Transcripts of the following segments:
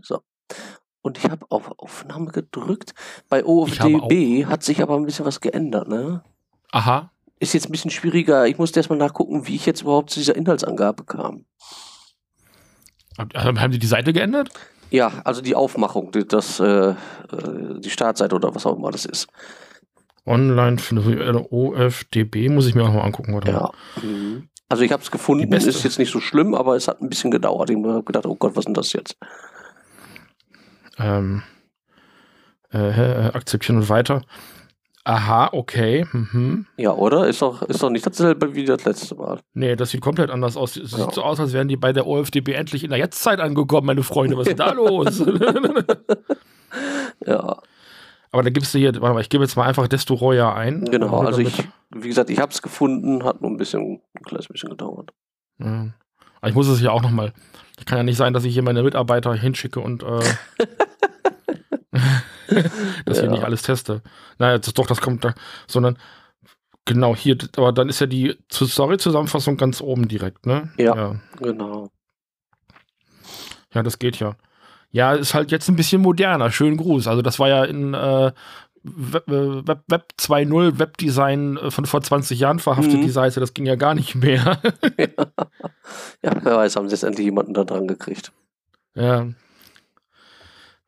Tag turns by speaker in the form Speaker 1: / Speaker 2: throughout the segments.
Speaker 1: So. Und ich habe auf Aufnahme gedrückt. Bei OFDB hat sich aber ein bisschen was geändert, ne?
Speaker 2: Aha.
Speaker 1: Ist jetzt ein bisschen schwieriger. Ich musste erstmal nachgucken, wie ich jetzt überhaupt zu dieser Inhaltsangabe kam.
Speaker 2: Haben die die Seite geändert?
Speaker 1: Ja, also die Aufmachung, die, das, äh, äh die Startseite oder was auch immer das ist.
Speaker 2: Online OFDB muss ich mir auch mal angucken. Warte
Speaker 1: ja. Mhm. Also ich habe es gefunden, ist jetzt nicht so schlimm, aber es hat ein bisschen gedauert. Ich habe gedacht, oh Gott, was ist denn das jetzt?
Speaker 2: Ähm, äh, äh, akzeptieren und weiter. Aha, okay. Mhm.
Speaker 1: Ja, oder? Ist doch, ist doch nicht dasselbe wie das letzte Mal.
Speaker 2: Nee, das sieht komplett anders aus. Es ja. sieht so aus, als wären die bei der OFDB endlich in der Jetztzeit angekommen, meine Freunde. Was ist da los?
Speaker 1: ja.
Speaker 2: Aber da gibst du hier, warte mal, ich gebe jetzt mal einfach Desto Roya ein.
Speaker 1: Genau, also ich, wie gesagt, ich habe es gefunden, hat nur ein bisschen, ein kleines bisschen gedauert.
Speaker 2: Ja. Aber ich muss es ja auch nochmal, ich kann ja nicht sein, dass ich hier meine Mitarbeiter hinschicke und äh, dass ja. ich nicht alles teste. Naja, das, doch, das kommt da, sondern genau hier, aber dann ist ja die Story-Zusammenfassung ganz oben direkt, ne?
Speaker 1: Ja, ja, genau.
Speaker 2: Ja, das geht ja. Ja, ist halt jetzt ein bisschen moderner. Schönen Gruß. Also das war ja in äh, Web, äh, Web, Web 2.0 Webdesign äh, von vor 20 Jahren verhaftet, mhm. die Seite. Das ging ja gar nicht mehr.
Speaker 1: ja. ja, wer weiß, haben sie jetzt endlich jemanden da dran gekriegt.
Speaker 2: Ja.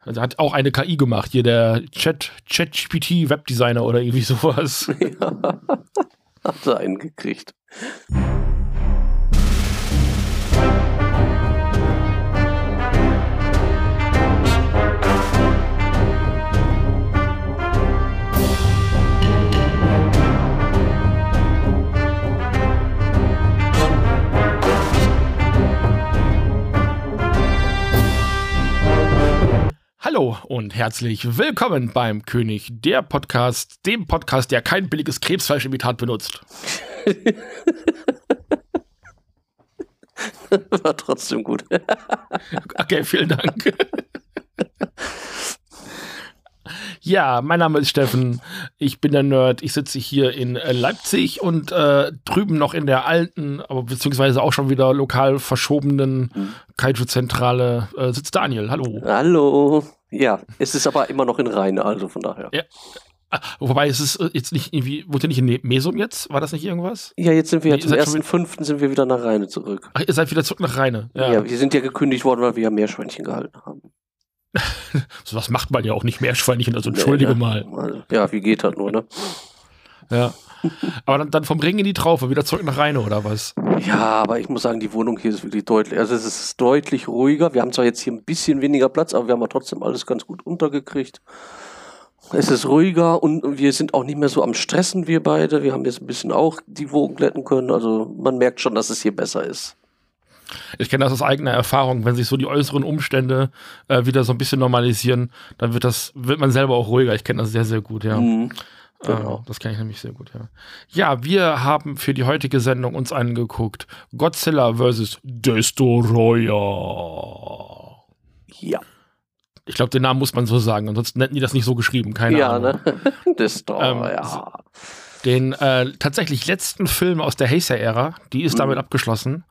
Speaker 2: Also hat auch eine KI gemacht, hier der Chat, ChatGPT Webdesigner oder irgendwie sowas.
Speaker 1: Ja. Hat er einen gekriegt.
Speaker 2: Hallo und herzlich willkommen beim König der Podcast, dem Podcast, der kein billiges Krebsfleischimitat benutzt.
Speaker 1: War trotzdem gut.
Speaker 2: okay, vielen Dank. Ja, mein Name ist Steffen. Ich bin der Nerd. Ich sitze hier in äh, Leipzig und äh, drüben noch in der alten, aber beziehungsweise auch schon wieder lokal verschobenen mhm. Kaiju-Zentrale äh, sitzt Daniel. Hallo.
Speaker 1: Hallo. Ja, es ist aber immer noch in Rheine, also von daher.
Speaker 2: Ja. Ah, wobei es ist äh, jetzt nicht irgendwie, wurde nicht in Mesum jetzt? War das nicht irgendwas?
Speaker 1: Ja, jetzt sind wir nee, ja zum fünften sind wir wieder nach Rheine zurück.
Speaker 2: Ach, ihr seid wieder zurück nach Rheine.
Speaker 1: Ja. ja, wir sind ja gekündigt worden, weil wir ja Meerschweinchen gehalten haben.
Speaker 2: so was macht man ja auch nicht Meerschweinchen, also entschuldige nee, ne? mal.
Speaker 1: Ja, wie geht das nur, ne?
Speaker 2: Ja. Aber dann, dann, vom Ring in die Traufe, wieder zurück nach Rheine oder was?
Speaker 1: Ja, aber ich muss sagen, die Wohnung hier ist wirklich deutlich, also es ist deutlich ruhiger. Wir haben zwar jetzt hier ein bisschen weniger Platz, aber wir haben ja trotzdem alles ganz gut untergekriegt. Es ist ruhiger und wir sind auch nicht mehr so am Stressen, wir beide. Wir haben jetzt ein bisschen auch die Wogen glätten können. Also man merkt schon, dass es hier besser ist.
Speaker 2: Ich kenne das aus eigener Erfahrung, wenn sich so die äußeren Umstände äh, wieder so ein bisschen normalisieren, dann wird das, wird man selber auch ruhiger. Ich kenne das sehr, sehr gut, ja. Mhm. Genau. Äh, das kenne ich nämlich sehr gut, ja. Ja, wir haben für die heutige Sendung uns angeguckt. Godzilla vs. Destoroyah.
Speaker 1: Ja.
Speaker 2: Ich glaube, den Namen muss man so sagen, ansonsten hätten die das nicht so geschrieben, keine ja, Ahnung. Ja, ne?
Speaker 1: Destroyer.
Speaker 2: Ähm, den äh, tatsächlich letzten Film aus der Heisei-Ära, die ist mhm. damit abgeschlossen.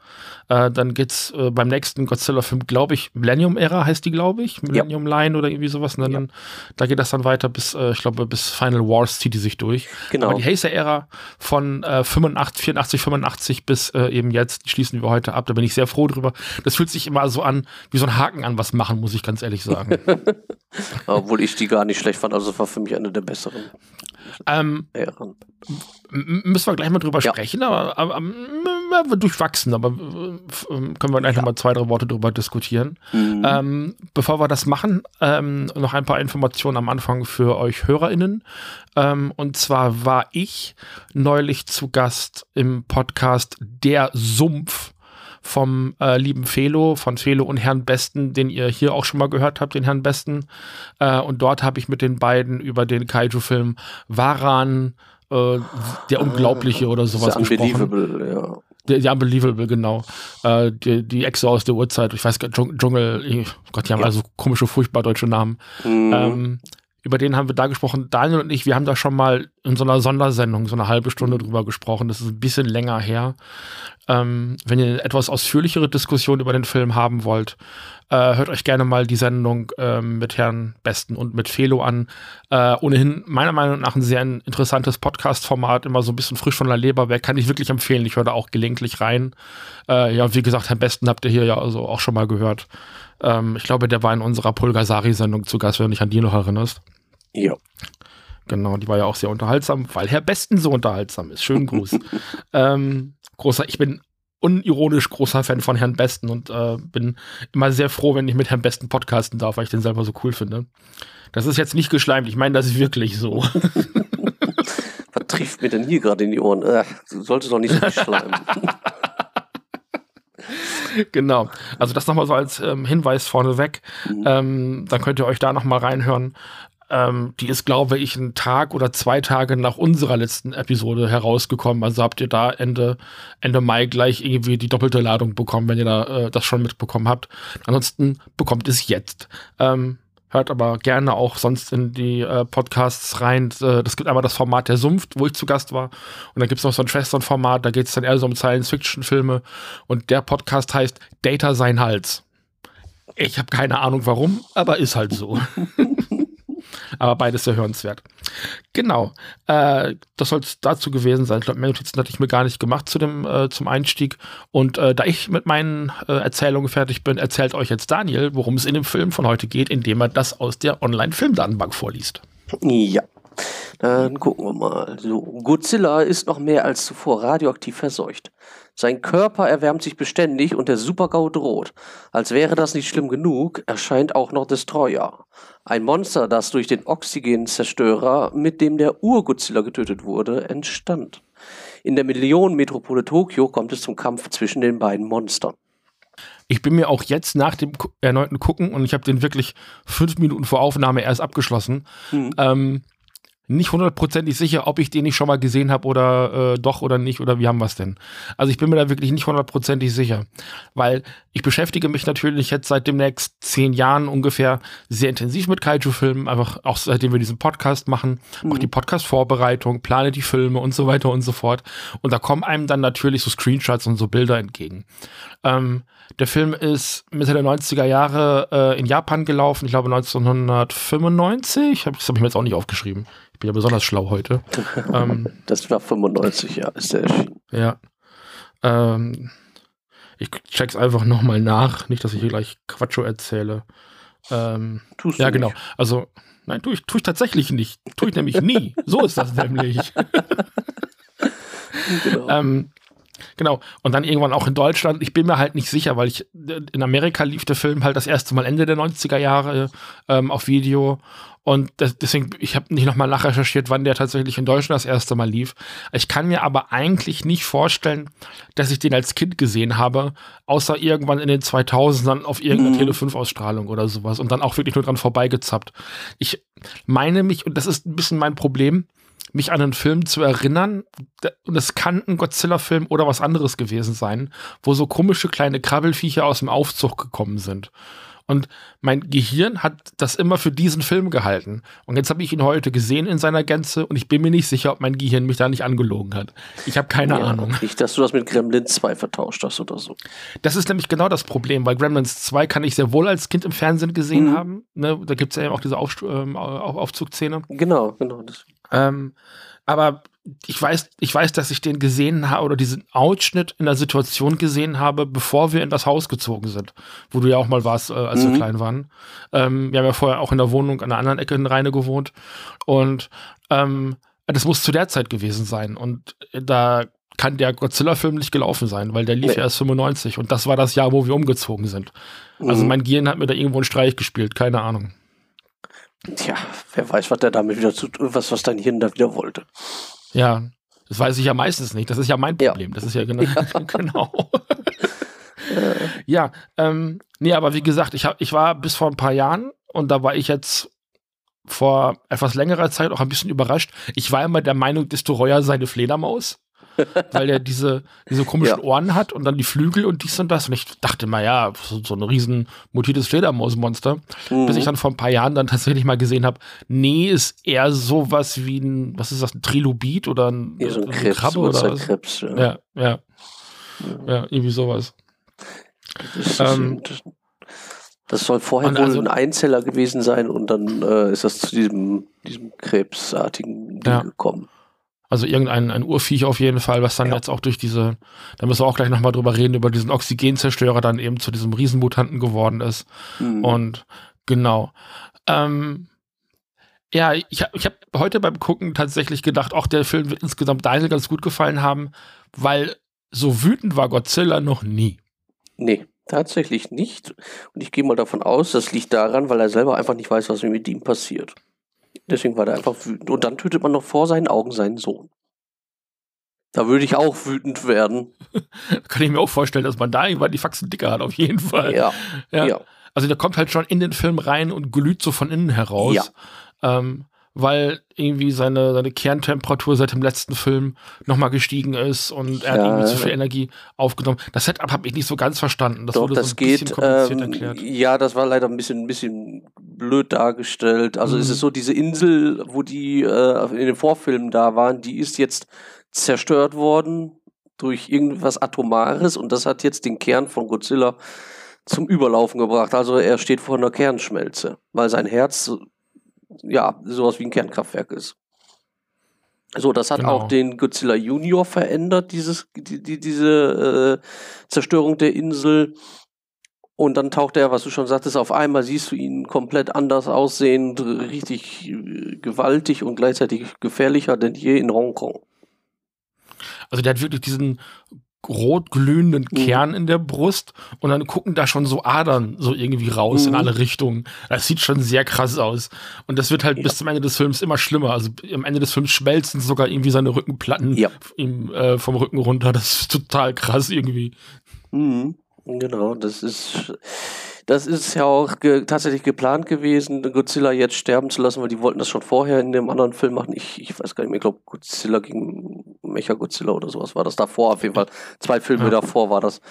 Speaker 2: Äh, dann geht's äh, beim nächsten Godzilla-Film, glaube ich, Millennium-Ära heißt die, glaube ich. Millennium ja. Line oder irgendwie sowas. Und dann, ja. da geht das dann weiter bis, äh, ich glaube, bis Final Wars zieht die sich durch.
Speaker 1: Genau.
Speaker 2: Aber die Heisei-Ära von äh, 85, 84, 85 bis äh, eben jetzt, die schließen wir heute ab. Da bin ich sehr froh drüber. Das fühlt sich immer so an, wie so ein Haken an was machen, muss ich ganz ehrlich sagen.
Speaker 1: Obwohl ich die gar nicht schlecht fand. Also war für mich eine der besseren.
Speaker 2: Ähm, müssen wir gleich mal drüber ja. sprechen, aber, aber, aber, durchwachsen, aber äh, können wir gleich ja. noch mal zwei, drei Worte drüber diskutieren. Mhm. Ähm, bevor wir das machen, ähm, noch ein paar Informationen am Anfang für euch HörerInnen. Ähm, und zwar war ich neulich zu Gast im Podcast Der Sumpf vom äh, lieben Felo, von Felo und Herrn Besten, den ihr hier auch schon mal gehört habt, den Herrn Besten. Äh, und dort habe ich mit den beiden über den Kaiju-Film Waran, äh, der Unglaubliche oder sowas gesprochen. Ja. Die, die Unbelievable, genau. Äh, die, die Echse aus der Uhrzeit, ich weiß gar nicht, Dschungel, Gott, die haben ja. also komische, furchtbar deutsche Namen. Mhm. Ähm, über den haben wir da gesprochen. Daniel und ich, wir haben da schon mal in so einer Sondersendung so eine halbe Stunde drüber gesprochen. Das ist ein bisschen länger her. Ähm, wenn ihr eine etwas ausführlichere Diskussion über den Film haben wollt, äh, hört euch gerne mal die Sendung äh, mit Herrn Besten und mit Felo an. Äh, ohnehin meiner Meinung nach ein sehr interessantes Podcast-Format, immer so ein bisschen frisch von der Leber weg, kann ich wirklich empfehlen. Ich höre da auch gelegentlich rein. Äh, ja, wie gesagt, Herrn Besten habt ihr hier ja also auch schon mal gehört. Ähm, ich glaube, der war in unserer Pulgasari-Sendung zu Gast, wenn du dich an die noch erinnerst.
Speaker 1: Ja.
Speaker 2: Genau, die war ja auch sehr unterhaltsam, weil Herr Besten so unterhaltsam ist. Schönen Gruß. ähm, großer, ich bin unironisch großer Fan von Herrn Besten und äh, bin immer sehr froh, wenn ich mit Herrn Besten podcasten darf, weil ich den selber so cool finde. Das ist jetzt nicht geschleimt, ich meine das ist wirklich so.
Speaker 1: Was trifft mir denn hier gerade in die Ohren? Äh, du solltest doch nicht so schleimen.
Speaker 2: genau. Also das nochmal so als ähm, Hinweis vorneweg. Mhm. Ähm, dann könnt ihr euch da nochmal reinhören. Ähm, die ist, glaube ich, einen Tag oder zwei Tage nach unserer letzten Episode herausgekommen. Also habt ihr da Ende, Ende Mai gleich irgendwie die doppelte Ladung bekommen, wenn ihr da äh, das schon mitbekommen habt. Ansonsten bekommt es jetzt. Ähm, hört aber gerne auch sonst in die äh, Podcasts rein. Äh, das gibt einmal das Format Der Sumpf, wo ich zu Gast war. Und dann gibt es noch so ein Schwesternformat, da geht es dann eher so um Science-Fiction-Filme. Und der Podcast heißt Data sein Hals. Ich habe keine Ahnung warum, aber ist halt so. Aber beides sehr hörenswert. Genau. Äh, das soll es dazu gewesen sein. Ich glaube, mehr Notizen hatte ich mir gar nicht gemacht zu dem, äh, zum Einstieg. Und äh, da ich mit meinen äh, Erzählungen fertig bin, erzählt euch jetzt Daniel, worum es in dem Film von heute geht, indem er das aus der Online-Filmdatenbank vorliest.
Speaker 1: Ja. Dann gucken wir mal. So, Godzilla ist noch mehr als zuvor radioaktiv verseucht. Sein Körper erwärmt sich beständig und der Supergau droht. Als wäre das nicht schlimm genug, erscheint auch noch Destroyer. Ein Monster, das durch den Oxygenzerstörer, mit dem der Ur-Godzilla getötet wurde, entstand. In der Millionenmetropole Tokio kommt es zum Kampf zwischen den beiden Monstern.
Speaker 2: Ich bin mir auch jetzt nach dem erneuten Gucken, und ich habe den wirklich fünf Minuten vor Aufnahme erst abgeschlossen, mhm. ähm, nicht hundertprozentig sicher, ob ich den nicht schon mal gesehen habe oder äh, doch oder nicht oder wie haben wir es denn. Also ich bin mir da wirklich nicht hundertprozentig sicher, weil ich beschäftige mich natürlich jetzt seit demnächst zehn Jahren ungefähr sehr intensiv mit Kaiju-Filmen, einfach auch seitdem wir diesen Podcast machen, mhm. auch die Podcast-Vorbereitung, plane die Filme und so weiter und so fort. Und da kommen einem dann natürlich so Screenshots und so Bilder entgegen. Ähm, der Film ist Mitte der 90er Jahre äh, in Japan gelaufen, ich glaube 1995. Hab, das habe ich mir jetzt auch nicht aufgeschrieben. Ich bin ja besonders schlau heute.
Speaker 1: ähm, das war 95, ja, ist der erschienen.
Speaker 2: Ja. Ähm, ich check's einfach nochmal nach, nicht, dass ich hier gleich Quatscho erzähle. Ähm, Tust ja, genau. Also, nein, tue ich, tue ich tatsächlich nicht. Tue ich nämlich nie. So ist das nämlich. genau. ähm, Genau. Und dann irgendwann auch in Deutschland. Ich bin mir halt nicht sicher, weil ich in Amerika lief der Film halt das erste Mal Ende der 90er Jahre ähm, auf Video. Und das, deswegen, ich habe nicht nochmal nachrecherchiert, wann der tatsächlich in Deutschland das erste Mal lief. Ich kann mir aber eigentlich nicht vorstellen, dass ich den als Kind gesehen habe, außer irgendwann in den 2000ern auf irgendeiner mhm. Tele5-Ausstrahlung oder sowas und dann auch wirklich nur dran vorbeigezappt. Ich meine mich, und das ist ein bisschen mein Problem, mich an einen Film zu erinnern, und es kann ein Godzilla-Film oder was anderes gewesen sein, wo so komische kleine Krabbelfiecher aus dem Aufzug gekommen sind. Und mein Gehirn hat das immer für diesen Film gehalten. Und jetzt habe ich ihn heute gesehen in seiner Gänze und ich bin mir nicht sicher, ob mein Gehirn mich da nicht angelogen hat. Ich habe keine ja, Ahnung.
Speaker 1: Nicht, dass du das mit Gremlins 2 vertauscht hast oder so.
Speaker 2: Das ist nämlich genau das Problem, weil Gremlins 2 kann ich sehr wohl als Kind im Fernsehen gesehen mhm. haben. Ne, da gibt es ja eben auch diese Auf, ähm, Aufzugszene.
Speaker 1: Genau, genau.
Speaker 2: Ähm, aber ich weiß, ich weiß, dass ich den gesehen habe oder diesen Ausschnitt in der Situation gesehen habe, bevor wir in das Haus gezogen sind, wo du ja auch mal warst, äh, als mhm. wir klein waren. Ähm, wir haben ja vorher auch in der Wohnung an der anderen Ecke in Rheine gewohnt und ähm, das muss zu der Zeit gewesen sein und da kann der Godzilla-Film nicht gelaufen sein, weil der lief nee. ja erst 95 und das war das Jahr, wo wir umgezogen sind. Also mhm. Also mein Gehirn hat mir da irgendwo einen Streich gespielt, keine Ahnung.
Speaker 1: Tja, wer weiß, was der damit wieder zu tun, was, was dein Hirn da wieder wollte.
Speaker 2: Ja, das weiß ich ja meistens nicht. Das ist ja mein Problem. Ja. Das ist ja genau. Ja. genau. ja, ähm, nee, aber wie gesagt, ich, hab, ich war bis vor ein paar Jahren und da war ich jetzt vor etwas längerer Zeit auch ein bisschen überrascht. Ich war immer der Meinung, Destroyer sei eine Fledermaus. Weil der diese, diese komischen ja. Ohren hat und dann die Flügel und dies und das. Und ich dachte mal, ja, so, so ein riesen mutiertes Fledermausmonster. Mhm. Bis ich dann vor ein paar Jahren dann tatsächlich mal gesehen habe, nee, ist eher sowas wie ein, was ist das, ein Trilobit oder ein,
Speaker 1: ja, so ein, Krebs, Krabbe oder was? Krebs,
Speaker 2: ja. ja, ja. Ja, irgendwie sowas.
Speaker 1: Das, ähm, das soll vorher wohl also, ein Einzeller gewesen sein und dann äh, ist das zu diesem, diesem krebsartigen Ding ja. gekommen.
Speaker 2: Also irgendein ein Urviech auf jeden Fall, was dann ja. jetzt auch durch diese, da müssen wir auch gleich nochmal drüber reden, über diesen Oxygenzerstörer dann eben zu diesem Riesenmutanten geworden ist. Mhm. Und genau. Ähm, ja, ich habe ich hab heute beim Gucken tatsächlich gedacht, auch der Film wird insgesamt Daniel ganz gut gefallen haben, weil so wütend war Godzilla noch nie.
Speaker 1: Nee, tatsächlich nicht. Und ich gehe mal davon aus, das liegt daran, weil er selber einfach nicht weiß, was mit ihm passiert. Deswegen war er einfach wütend. Und dann tötet man noch vor seinen Augen seinen Sohn. Da würde ich auch wütend werden.
Speaker 2: Kann ich mir auch vorstellen, dass man da irgendwann die Faxen dicker hat, auf jeden Fall.
Speaker 1: Ja. ja. ja.
Speaker 2: Also der kommt halt schon in den Film rein und glüht so von innen heraus. Ja. Ähm, weil irgendwie seine, seine Kerntemperatur seit dem letzten Film nochmal gestiegen ist und er ja, hat irgendwie zu viel Energie aufgenommen. Das Setup habe ich nicht so ganz verstanden.
Speaker 1: Das Doch, wurde das so ein geht, bisschen kompliziert ähm, erklärt. Ja, das war leider ein bisschen, ein bisschen blöd dargestellt. Also mhm. es ist so, diese Insel, wo die äh, in den Vorfilmen da waren, die ist jetzt zerstört worden durch irgendwas Atomares und das hat jetzt den Kern von Godzilla zum Überlaufen gebracht. Also er steht vor einer Kernschmelze, weil sein Herz ja, sowas wie ein Kernkraftwerk ist. So, das hat genau. auch den Godzilla Junior verändert, dieses, die, die, diese äh, Zerstörung der Insel. Und dann taucht er, was du schon sagtest, auf einmal siehst du ihn komplett anders aussehen, richtig äh, gewaltig und gleichzeitig gefährlicher denn je in Hongkong.
Speaker 2: Also der hat wirklich diesen rot glühenden mhm. Kern in der Brust und dann gucken da schon so Adern so irgendwie raus mhm. in alle Richtungen. Das sieht schon sehr krass aus. Und das wird halt ja. bis zum Ende des Films immer schlimmer. Also am Ende des Films schmelzen sogar irgendwie seine Rückenplatten ja. ihm, äh, vom Rücken runter. Das ist total krass irgendwie.
Speaker 1: Mhm. Genau, das ist das ist ja auch ge tatsächlich geplant gewesen, Godzilla jetzt sterben zu lassen, weil die wollten das schon vorher in dem anderen Film machen. Ich, ich weiß gar nicht mehr, ich glaube Godzilla gegen Mecha Godzilla oder sowas war das davor, auf jeden Fall. Zwei Filme ja. davor war das.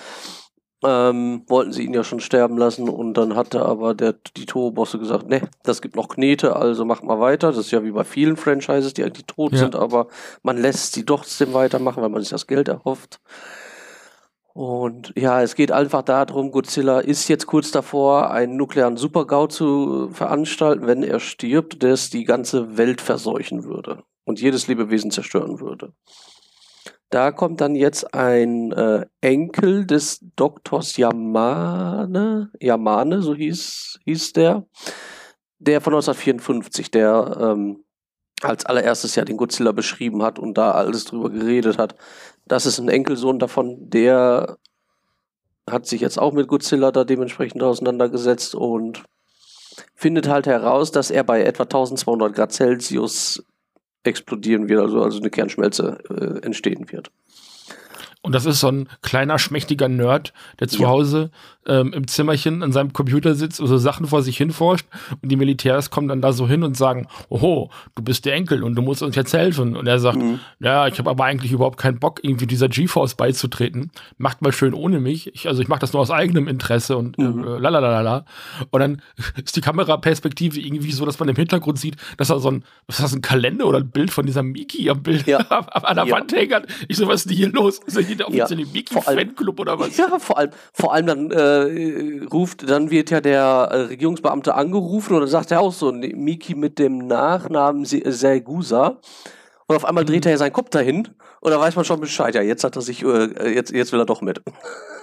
Speaker 1: Ähm, wollten sie ihn ja schon sterben lassen und dann hatte aber der, die Toro-Bosse gesagt, ne, das gibt noch Knete, also macht mal weiter. Das ist ja wie bei vielen Franchises, die eigentlich tot ja. sind, aber man lässt sie doch trotzdem weitermachen, weil man sich das Geld erhofft. Und ja, es geht einfach darum, Godzilla ist jetzt kurz davor, einen nuklearen Supergau zu veranstalten, wenn er stirbt, es die ganze Welt verseuchen würde und jedes Lebewesen zerstören würde. Da kommt dann jetzt ein äh, Enkel des Doktors Yamane, Yamane, so hieß, hieß der, der von 1954, der ähm, als allererstes ja den Godzilla beschrieben hat und da alles drüber geredet hat. Das ist ein Enkelsohn davon, der hat sich jetzt auch mit Godzilla da dementsprechend auseinandergesetzt und findet halt heraus, dass er bei etwa 1200 Grad Celsius explodieren wird, also, also eine Kernschmelze äh, entstehen wird.
Speaker 2: Und das ist so ein kleiner, schmächtiger Nerd, der zu ja. Hause ähm, im Zimmerchen an seinem Computer sitzt und so Sachen vor sich hin forscht. Und die Militärs kommen dann da so hin und sagen, oho, du bist der Enkel und du musst uns jetzt helfen. Und er sagt, mhm. ja, ich habe aber eigentlich überhaupt keinen Bock, irgendwie dieser GeForce beizutreten. Macht mal schön ohne mich. Ich, also ich mache das nur aus eigenem Interesse und äh, mhm. äh, lalalala. Und dann ist die Kameraperspektive irgendwie so, dass man im Hintergrund sieht, dass er so ein, was ist das, ein Kalender oder ein Bild von dieser Miki am Bild ja. an der ja. Wand hängt. Ich so, was ist denn hier los? Ist hier der offizielle ja. Miki-Fanclub oder was?
Speaker 1: Ja, vor allem, vor allem dann äh, ruft, dann wird ja der äh, Regierungsbeamte angerufen und dann sagt er auch so, Miki mit dem Nachnamen Sergusa. Und auf einmal dreht er ja seinen Kopf dahin und da weiß man schon Bescheid. Ja, jetzt hat er sich, äh, jetzt, jetzt will er doch mit.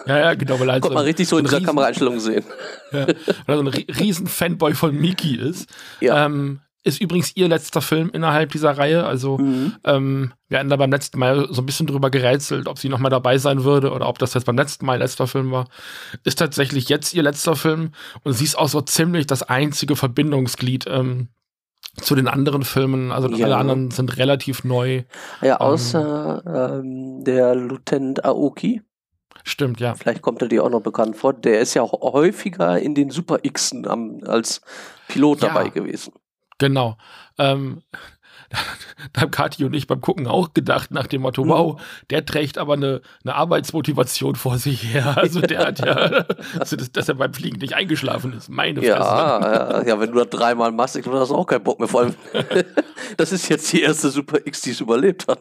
Speaker 2: Ja, ja, genau. Weil
Speaker 1: er Kommt so man richtig so in dieser Kameraeinstellung sehen.
Speaker 2: Ja, weil er so ein riesen Fanboy von Miki ist. Ja. Ähm, ist übrigens ihr letzter Film innerhalb dieser Reihe. Also mhm. ähm, wir hatten da beim letzten Mal so ein bisschen drüber gerätselt, ob sie nochmal dabei sein würde oder ob das jetzt beim letzten Mal letzter Film war. Ist tatsächlich jetzt ihr letzter Film und sie ist auch so ziemlich das einzige Verbindungsglied ähm, zu den anderen Filmen. Also ja. alle anderen sind relativ neu.
Speaker 1: Ja, außer ähm, ähm, der Lieutenant Aoki.
Speaker 2: Stimmt, ja.
Speaker 1: Vielleicht kommt er dir auch noch bekannt vor. Der ist ja auch häufiger in den Super Xen als Pilot ja. dabei gewesen.
Speaker 2: Genau. Ähm, da haben Kathi und ich beim Gucken auch gedacht, nach dem Motto, wow, der trägt aber eine, eine Arbeitsmotivation vor sich her. Also der hat ja, also das, dass er beim Fliegen nicht eingeschlafen ist. Meine
Speaker 1: Fresse. Ja, ja, ja, wenn du das dreimal machst, ich glaube, hast du auch keinen Bock mehr. Vor allem, das ist jetzt die erste Super X, die es überlebt hat.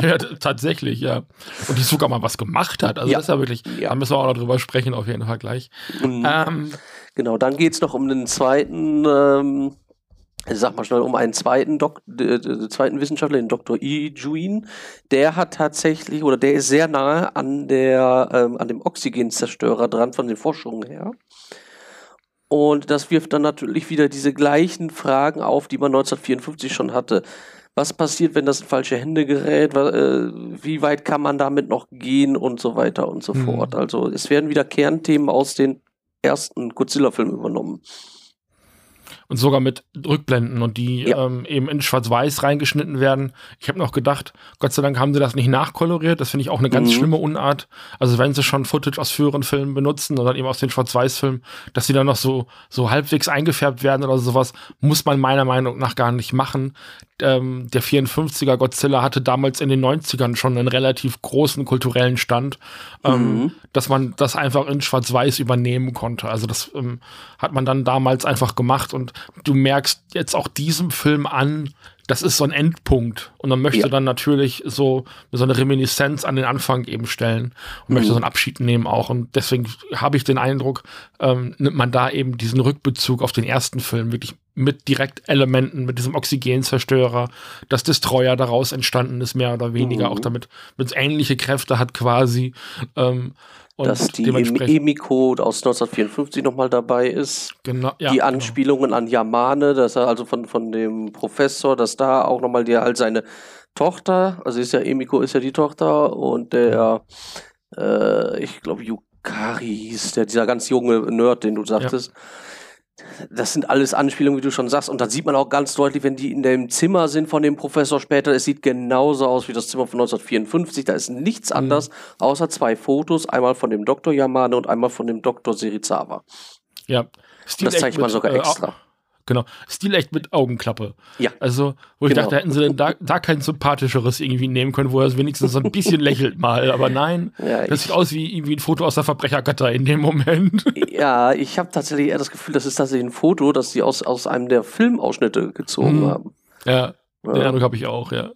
Speaker 2: Ja, tatsächlich, ja. Und die sogar mal was gemacht hat. Also ja. das ist ja wirklich, ja. da müssen wir auch noch drüber sprechen, auf jeden Fall gleich.
Speaker 1: Mhm. Ähm, genau, dann geht es noch um den zweiten ähm, sag mal schnell, um einen zweiten, Dok äh, zweiten Wissenschaftler, den Dr. Yi Juin, der hat tatsächlich, oder der ist sehr nahe an der, ähm, an dem Oxygenzerstörer dran, von den Forschungen her. Und das wirft dann natürlich wieder diese gleichen Fragen auf, die man 1954 schon hatte. Was passiert, wenn das in falsche Hände gerät? Äh, wie weit kann man damit noch gehen und so weiter und so mhm. fort? Also es werden wieder Kernthemen aus den ersten Godzilla-Filmen übernommen
Speaker 2: und sogar mit Rückblenden und die ja. ähm, eben in Schwarz-Weiß reingeschnitten werden. Ich habe noch gedacht, Gott sei Dank haben sie das nicht nachkoloriert. Das finde ich auch eine ganz mhm. schlimme Unart. Also wenn sie schon Footage aus früheren Filmen benutzen oder eben aus den Schwarz-Weiß-Filmen, dass sie dann noch so, so halbwegs eingefärbt werden oder sowas, muss man meiner Meinung nach gar nicht machen ähm, der 54er Godzilla hatte damals in den 90ern schon einen relativ großen kulturellen Stand, ähm, mhm. dass man das einfach in Schwarz-Weiß übernehmen konnte. Also das ähm, hat man dann damals einfach gemacht und du merkst jetzt auch diesem Film an, das ist so ein Endpunkt. Und man möchte ja. dann natürlich so, so eine Reminiszenz an den Anfang eben stellen und mhm. möchte so einen Abschied nehmen auch. Und deswegen habe ich den Eindruck, ähm, nimmt man da eben diesen Rückbezug auf den ersten Film wirklich mit Direktelementen, mit diesem Oxygenzerstörer, das Destroyer daraus entstanden ist, mehr oder weniger, mhm. auch damit, mit ähnliche Kräfte hat quasi. Ähm,
Speaker 1: und dass die Emiko aus 1954 nochmal dabei ist. Genau, ja, die genau. Anspielungen genau. an Yamane, dass er also von, von dem Professor, dass da auch nochmal die halt seine Tochter, also ist ja Emiko ist ja die Tochter und der, äh, ich glaube Yukari hieß der, dieser ganz junge Nerd, den du sagtest. Ja das sind alles Anspielungen, wie du schon sagst. Und dann sieht man auch ganz deutlich, wenn die in dem Zimmer sind von dem Professor später, es sieht genauso aus wie das Zimmer von 1954. Da ist nichts mhm. anders, außer zwei Fotos. Einmal von dem Dr. Yamane und einmal von dem Dr. Serizawa.
Speaker 2: Ja.
Speaker 1: Stil das zeigt man sogar äh, extra.
Speaker 2: Genau. Stilecht mit Augenklappe. Ja. Also, wo ich genau. dachte, hätten sie denn da, da kein sympathischeres irgendwie nehmen können, wo er wenigstens so ein bisschen lächelt mal. Aber nein, ja, das sieht aus wie irgendwie ein Foto aus der Verbrechergatter in dem Moment.
Speaker 1: Ja, ich habe tatsächlich eher das Gefühl, das ist tatsächlich ein Foto, das sie aus, aus einem der Filmausschnitte gezogen hm. haben.
Speaker 2: Ja, ja. den Eindruck habe ich auch, ja.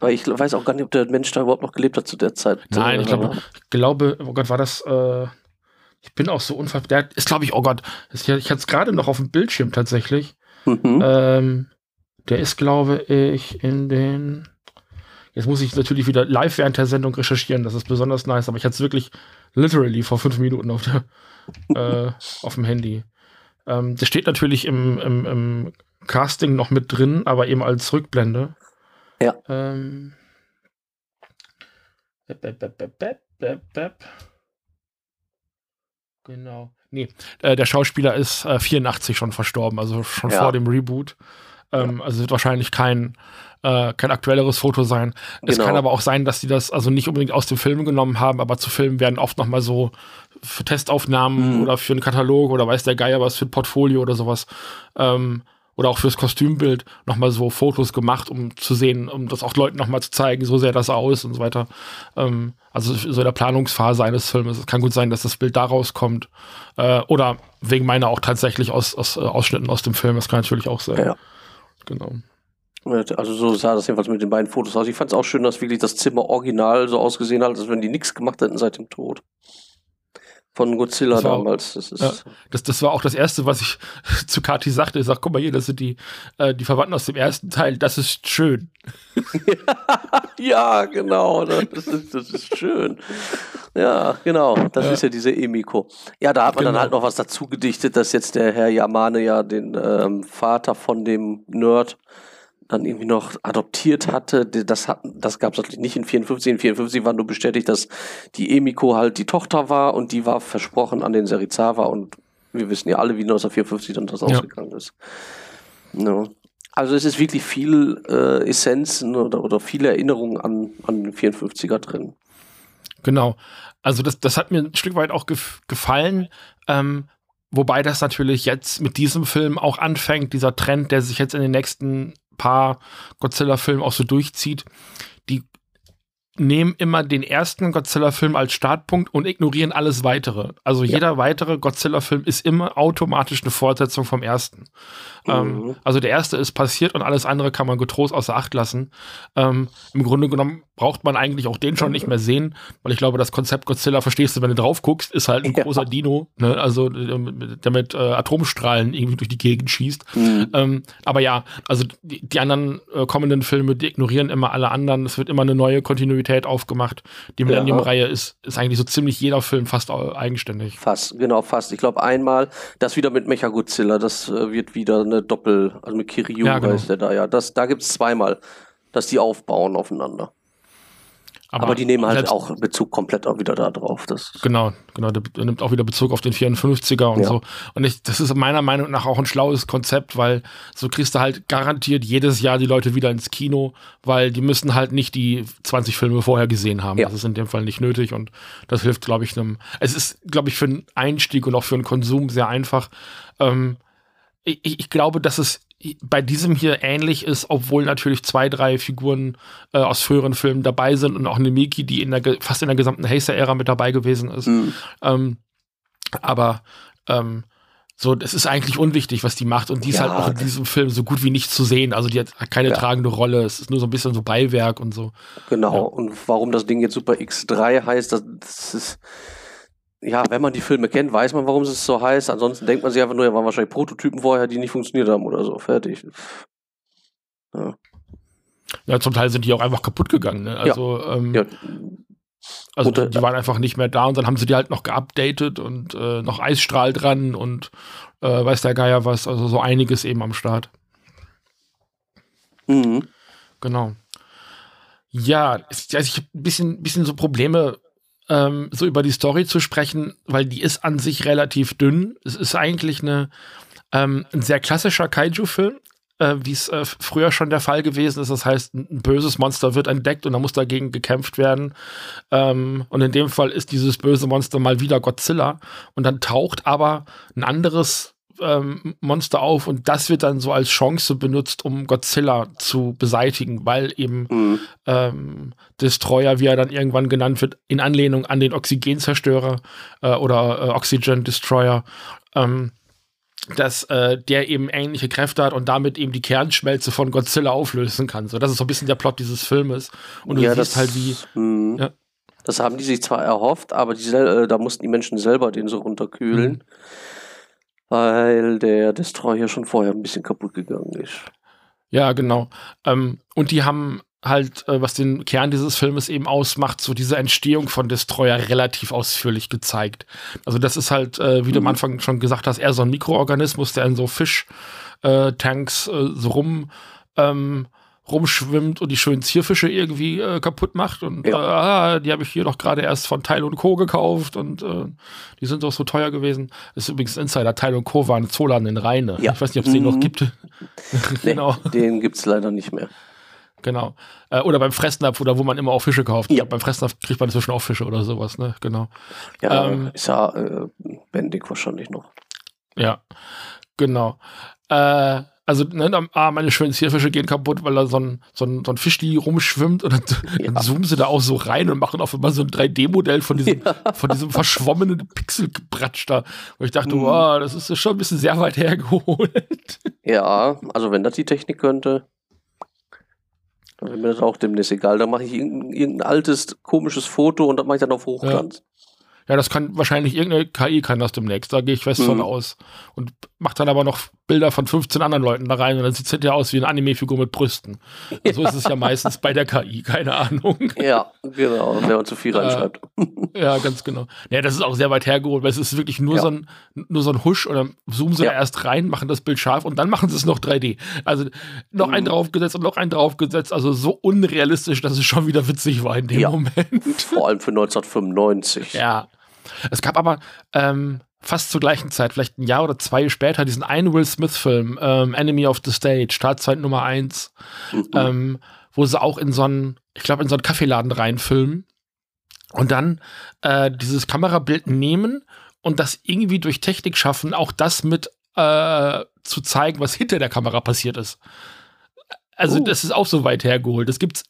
Speaker 1: Aber ich weiß auch gar nicht, ob der Mensch da überhaupt noch gelebt hat zu der Zeit.
Speaker 2: Nein, ich glaube, ich glaube, oh Gott, war das. Äh ich bin auch so unver... Der ist, glaube ich, oh Gott, ich hatte es gerade noch auf dem Bildschirm tatsächlich. Mhm. Ähm, der ist, glaube ich, in den... Jetzt muss ich natürlich wieder live während der Sendung recherchieren, das ist besonders nice, aber ich hatte es wirklich literally vor fünf Minuten auf, der, äh, auf dem Handy. Ähm, das steht natürlich im, im, im, Casting noch mit drin, aber eben als Rückblende.
Speaker 1: Ja. Ähm,
Speaker 2: Genau. Nee, äh, der Schauspieler ist äh, 84 schon verstorben, also schon ja. vor dem Reboot. Ähm, ja. Also wird wahrscheinlich kein, äh, kein aktuelleres Foto sein. Genau. Es kann aber auch sein, dass die das also nicht unbedingt aus dem Film genommen haben, aber zu Filmen werden oft noch mal so für Testaufnahmen mhm. oder für einen Katalog oder weiß der Geier was für ein Portfolio oder sowas ähm, oder auch fürs Kostümbild nochmal so Fotos gemacht, um zu sehen, um das auch Leuten nochmal zu zeigen, so sähe das aus und so weiter. Ähm, also so in der Planungsphase eines Filmes. Es kann gut sein, dass das Bild da rauskommt. Äh, oder wegen meiner auch tatsächlich aus, aus äh, Ausschnitten aus dem Film. Das kann natürlich auch sein. Ja.
Speaker 1: Genau. Also so sah das jedenfalls mit den beiden Fotos aus. Ich fand es auch schön, dass wirklich das Zimmer original so ausgesehen hat, als wenn die nichts gemacht hätten seit dem Tod von Godzilla das damals.
Speaker 2: Das, ist ja, das, das war auch das Erste, was ich zu Kati sagte. Ich sag, guck mal hier, das sind die, äh, die Verwandten aus dem ersten Teil. Das ist schön.
Speaker 1: ja, genau. Das ist, das ist schön. Ja, genau. Das ja. ist ja diese Emiko. Ja, da hat man genau. dann halt noch was dazu gedichtet, dass jetzt der Herr Yamane ja den ähm, Vater von dem Nerd dann irgendwie noch adoptiert hatte. Das, hat, das gab es natürlich nicht in 54. In 54 war nur bestätigt, dass die Emiko halt die Tochter war und die war versprochen an den Serizawa und wir wissen ja alle, wie 1954 dann das ja. ausgegangen ist. No. Also es ist wirklich viel äh, Essenzen oder, oder viele Erinnerungen an, an den 54er drin.
Speaker 2: Genau. Also das, das hat mir ein Stück weit auch gef gefallen, ähm, Wobei das natürlich jetzt mit diesem Film auch anfängt, dieser Trend, der sich jetzt in den nächsten paar Godzilla-Filmen auch so durchzieht, die nehmen immer den ersten Godzilla-Film als Startpunkt und ignorieren alles weitere. Also ja. jeder weitere Godzilla-Film ist immer automatisch eine Fortsetzung vom ersten. Ähm, mhm. Ähm, also der erste ist passiert und alles andere kann man getrost außer Acht lassen. Ähm, Im Grunde genommen braucht man eigentlich auch den schon nicht mehr sehen, weil ich glaube, das Konzept Godzilla verstehst du, wenn du drauf guckst, ist halt ein ja. großer Dino, ne? also der mit äh, Atomstrahlen irgendwie durch die Gegend schießt. Mhm. Ähm, aber ja, also die, die anderen äh, kommenden Filme, die ignorieren immer alle anderen. Es wird immer eine neue Kontinuität aufgemacht. Die Millennium-Reihe ist, ist eigentlich so ziemlich jeder Film fast eigenständig.
Speaker 1: Fast, genau, fast. Ich glaube einmal, das wieder mit Mechagodzilla, das äh, wird wieder eine Doppel, also mit Kiryu ja, genau. heißt der da, ja. Das, da gibt es zweimal, dass die aufbauen aufeinander. Aber, Aber, die nehmen halt auch Bezug komplett auch wieder da drauf. Das
Speaker 2: genau, genau, der nimmt auch wieder Bezug auf den 54er und ja. so. Und ich, das ist meiner Meinung nach auch ein schlaues Konzept, weil so kriegst du halt garantiert jedes Jahr die Leute wieder ins Kino, weil die müssen halt nicht die 20 Filme vorher gesehen haben. Ja. Das ist in dem Fall nicht nötig und das hilft, glaube ich, einem. Es ist, glaube ich, für einen Einstieg und auch für einen Konsum sehr einfach. Ähm, ich, ich glaube, dass es bei diesem hier ähnlich ist, obwohl natürlich zwei, drei Figuren äh, aus früheren Filmen dabei sind und auch eine Miki, die in der fast in der gesamten Hazer-Ära mit dabei gewesen ist. Mhm. Ähm, aber ähm, so, es ist eigentlich unwichtig, was die macht. Und die ist halt auch in diesem Film so gut wie nicht zu sehen. Also die hat keine ja. tragende Rolle. Es ist nur so ein bisschen so Beiwerk und so.
Speaker 1: Genau. Ja. Und warum das Ding jetzt Super X3 heißt, das, das ist ja, wenn man die Filme kennt, weiß man, warum es so heißt. Ansonsten denkt man sich einfach nur, ja, waren wahrscheinlich Prototypen vorher, die nicht funktioniert haben oder so. Fertig.
Speaker 2: Ja. ja zum Teil sind die auch einfach kaputt gegangen. Ne? Also, ja. Ähm, ja. also die, die, waren einfach nicht mehr da und dann haben sie die halt noch geupdatet und äh, noch Eisstrahl dran und äh, weiß der Geier was. Also so einiges eben am Start. Mhm. Genau. Ja, also ich habe ein bisschen, bisschen so Probleme ähm, so über die Story zu sprechen, weil die ist an sich relativ dünn. Es ist eigentlich eine, ähm, ein sehr klassischer Kaiju-Film, äh, wie es äh, früher schon der Fall gewesen ist. Das heißt, ein böses Monster wird entdeckt und da muss dagegen gekämpft werden. Ähm, und in dem Fall ist dieses böse Monster mal wieder Godzilla. Und dann taucht aber ein anderes ähm, Monster auf und das wird dann so als Chance benutzt, um Godzilla zu beseitigen, weil eben mhm. ähm, Destroyer, wie er dann irgendwann genannt wird, in Anlehnung an den Oxygenzerstörer äh, oder äh, Oxygen Destroyer, ähm, dass äh, der eben ähnliche Kräfte hat und damit eben die Kernschmelze von Godzilla auflösen kann. So, das ist so ein bisschen der Plot dieses Filmes. Und du ja, siehst das, halt wie.
Speaker 1: Mh. Ja. Das haben die sich zwar erhofft, aber die, äh, da mussten die Menschen selber den so runterkühlen. Mhm weil der Destroyer schon vorher ein bisschen kaputt gegangen ist.
Speaker 2: Ja, genau. Ähm, und die haben halt, äh, was den Kern dieses Filmes eben ausmacht, so diese Entstehung von Destroyer relativ ausführlich gezeigt. Also das ist halt, äh, wie mhm. du am mhm. Anfang schon gesagt hast, eher so ein Mikroorganismus, der in so Fischtanks äh, äh, so rum ähm, rumschwimmt und die schönen Zierfische irgendwie äh, kaputt macht. Und ja. äh, die habe ich hier doch gerade erst von Teil und Co. gekauft und äh, die sind doch so teuer gewesen. Das ist übrigens Insider. Teil und Co. waren Zooladen in Rheine. Ja. Ich weiß nicht, ob es den noch mhm. gibt.
Speaker 1: genau. Den gibt es leider nicht mehr.
Speaker 2: Genau. Äh, oder beim Fressnapf oder wo man immer auch Fische kauft. Ja. Beim Fressnapf kriegt man inzwischen auch Fische oder sowas, ne? Genau.
Speaker 1: Ja, ähm, ist ja äh, bändig wahrscheinlich noch.
Speaker 2: Ja, genau. Äh, also ne, ah, meine schönen Zierfische gehen kaputt, weil da so ein, so ein, so ein Fischli rumschwimmt und dann, ja. dann, zoomen sie da auch so rein und machen auf einmal so ein 3D-Modell von diesem, ja. von diesem verschwommenen Pixelgebratsch da. Wo ich dachte, mhm. wow, das ist schon ein bisschen sehr weit hergeholt.
Speaker 1: Ja, also wenn das die Technik könnte, dann wäre mir das auch demnächst egal. Dann mache ich irgendein, irgendein, altes, komisches Foto und dann mache ich dann auf Hochglanz. Ja.
Speaker 2: Ja, das kann wahrscheinlich irgendeine KI kann das demnächst, da gehe ich fest mhm. von aus. Und macht dann aber noch Bilder von 15 anderen Leuten da rein und dann sieht es hinterher aus wie eine Anime-Figur mit Brüsten. Ja. So ist es ja meistens bei der KI, keine Ahnung.
Speaker 1: Ja, genau, wenn man zu viel reinschreibt.
Speaker 2: Äh, ja, ganz genau. Ja, das ist auch sehr weit hergeholt, weil es ist wirklich nur, ja. so, ein, nur so ein Husch oder zoomen sie ja. da erst rein, machen das Bild scharf und dann machen sie es noch 3D. Also noch mhm. einen draufgesetzt und noch einen draufgesetzt, also so unrealistisch, dass es schon wieder witzig war in dem Moment.
Speaker 1: Vor allem für 1995.
Speaker 2: Ja. Es gab aber ähm, fast zur gleichen Zeit, vielleicht ein Jahr oder zwei später, diesen einen Will Smith-Film, ähm, Enemy of the Stage, Startzeit Nummer 1, mhm. ähm, wo sie auch in so einen, ich glaube, in so einen Kaffeeladen reinfilmen und dann äh, dieses Kamerabild nehmen und das irgendwie durch Technik schaffen, auch das mit äh, zu zeigen, was hinter der Kamera passiert ist. Also uh. das ist auch so weit hergeholt. Das gibt's,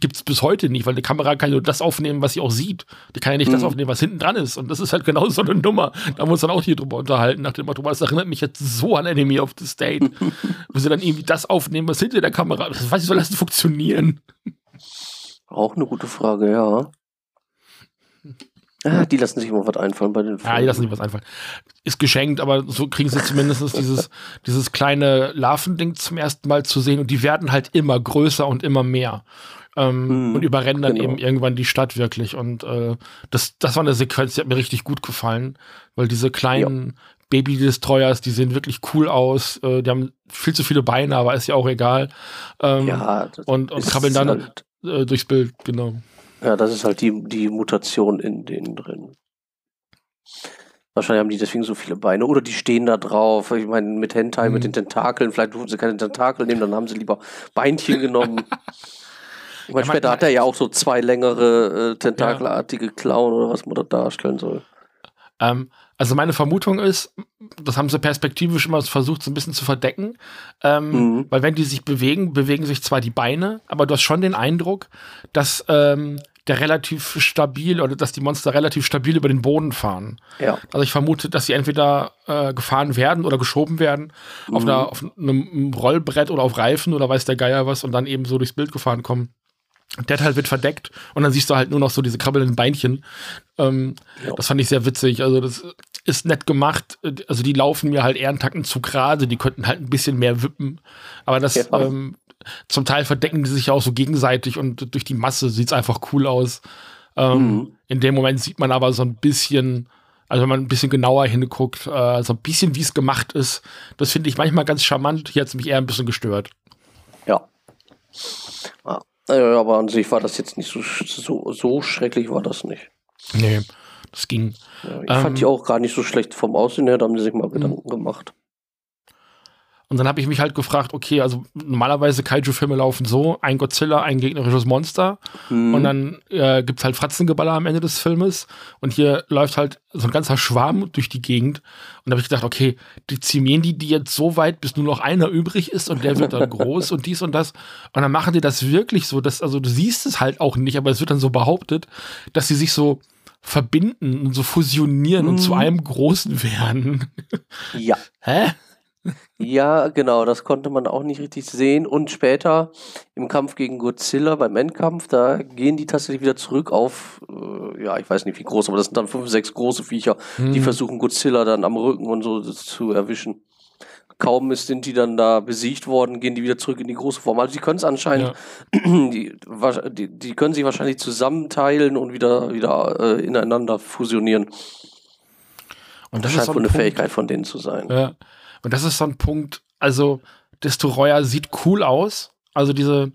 Speaker 2: gibt's bis heute nicht, weil die Kamera kann nur das aufnehmen, was sie auch sieht. Die kann ja nicht mhm. das aufnehmen, was hinten dran ist. Und das ist halt genau so eine Nummer. Da haben wir uns dann auch hier drüber unterhalten, nach dem Motto, das erinnert mich jetzt so an Enemy of the State. wo sie dann irgendwie das aufnehmen, was hinter der Kamera ist. Das weiß ich, soll das funktionieren?
Speaker 1: Auch eine gute Frage, ja. Ah, die lassen sich immer was einfallen bei den
Speaker 2: Filmen. Ja, die lassen sich was einfallen. Ist geschenkt, aber so kriegen sie zumindest dieses, dieses kleine Larvending zum ersten Mal zu sehen und die werden halt immer größer und immer mehr. Ähm, hm, und überrennen dann genau. eben irgendwann die Stadt wirklich. Und äh, das, das war eine Sequenz, die hat mir richtig gut gefallen, weil diese kleinen ja. Baby-Destroyers, die sehen wirklich cool aus. Äh, die haben viel zu viele Beine, aber ist ja auch egal. Ähm, ja, und, und krabbeln dann halt durchs Bild, genau.
Speaker 1: Ja, das ist halt die, die Mutation in denen drin. Wahrscheinlich haben die deswegen so viele Beine. Oder die stehen da drauf. Ich meine, mit Hentai, mhm. mit den Tentakeln. Vielleicht durften sie keine Tentakel nehmen, dann haben sie lieber Beinchen genommen. Ich meine, ja, später hat er ja auch so zwei längere, äh, tentakelartige ja. Klauen oder was man da darstellen soll.
Speaker 2: Ähm, also meine Vermutung ist, das haben sie perspektivisch immer versucht, so ein bisschen zu verdecken, ähm, mhm. weil wenn die sich bewegen, bewegen sich zwar die Beine, aber du hast schon den Eindruck, dass ähm, der relativ stabil oder dass die Monster relativ stabil über den Boden fahren. Ja. Also ich vermute, dass sie entweder äh, gefahren werden oder geschoben werden mhm. auf, einer, auf einem Rollbrett oder auf Reifen oder weiß der Geier was und dann eben so durchs Bild gefahren kommen. Der Teil wird verdeckt und dann siehst du halt nur noch so diese krabbelnden Beinchen. Ähm, ja. Das fand ich sehr witzig. Also, das ist nett gemacht. Also, die laufen mir halt eher einen Tacken zu gerade. Die könnten halt ein bisschen mehr wippen. Aber das, ja. ähm, zum Teil verdecken die sich auch so gegenseitig und durch die Masse sieht es einfach cool aus. Ähm, mhm. In dem Moment sieht man aber so ein bisschen, also wenn man ein bisschen genauer hinguckt, äh, so ein bisschen wie es gemacht ist. Das finde ich manchmal ganz charmant. Hier hat es mich eher ein bisschen gestört.
Speaker 1: Ja. Ah. Ja, aber an sich war das jetzt nicht so, so, so schrecklich, war das nicht.
Speaker 2: Nee, das ging.
Speaker 1: Ja, ich ähm, fand die auch gar nicht so schlecht vom Aussehen her, da haben sie sich mal mhm. Gedanken gemacht.
Speaker 2: Und dann habe ich mich halt gefragt, okay, also normalerweise Kaiju-Filme laufen so, ein Godzilla, ein gegnerisches Monster mhm. und dann äh, gibt es halt Fratzengeballer am Ende des Filmes und hier läuft halt so ein ganzer Schwarm durch die Gegend und da habe ich gedacht, okay, dezimieren die die jetzt so weit, bis nur noch einer übrig ist und der wird dann groß und dies und das und dann machen die das wirklich so, dass, also du siehst es halt auch nicht, aber es wird dann so behauptet, dass sie sich so verbinden und so fusionieren mhm. und zu mhm. einem Großen werden.
Speaker 1: Ja. Hä? Ja, genau, das konnte man auch nicht richtig sehen. Und später im Kampf gegen Godzilla, beim Endkampf, da gehen die tatsächlich wieder zurück auf, äh, ja, ich weiß nicht wie groß, aber das sind dann fünf, sechs große Viecher, mhm. die versuchen Godzilla dann am Rücken und so zu erwischen. Kaum ist, sind die dann da besiegt worden, gehen die wieder zurück in die große Form. Also die können es anscheinend, ja. die, die, die, können sich wahrscheinlich zusammenteilen und wieder, wieder äh, ineinander fusionieren. Und das, das scheint wohl eine Punkt. Fähigkeit von denen zu sein.
Speaker 2: Ja. Und das ist so ein Punkt, also Destroyer sieht cool aus. Also diese,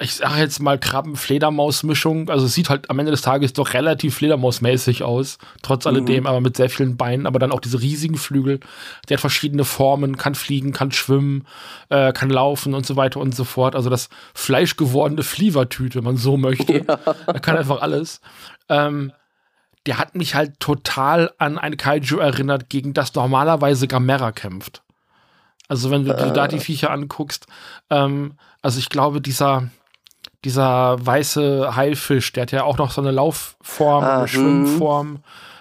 Speaker 2: ich sage jetzt mal Krabben-Fledermaus-Mischung. Also es sieht halt am Ende des Tages doch relativ Fledermausmäßig aus. Trotz alledem, mhm. aber mit sehr vielen Beinen. Aber dann auch diese riesigen Flügel. Der hat verschiedene Formen, kann fliegen, kann schwimmen, äh, kann laufen und so weiter und so fort. Also das fleischgewordene Flievertüt, wenn man so möchte. Ja. Er kann einfach alles. Ähm, der hat mich halt total an ein Kaiju erinnert, gegen das normalerweise Gamera kämpft. Also wenn du äh. dir da die Viecher anguckst, ähm, also ich glaube, dieser, dieser weiße Heilfisch, der hat ja auch noch so eine Laufform, ah, eine hm. Schwimmform.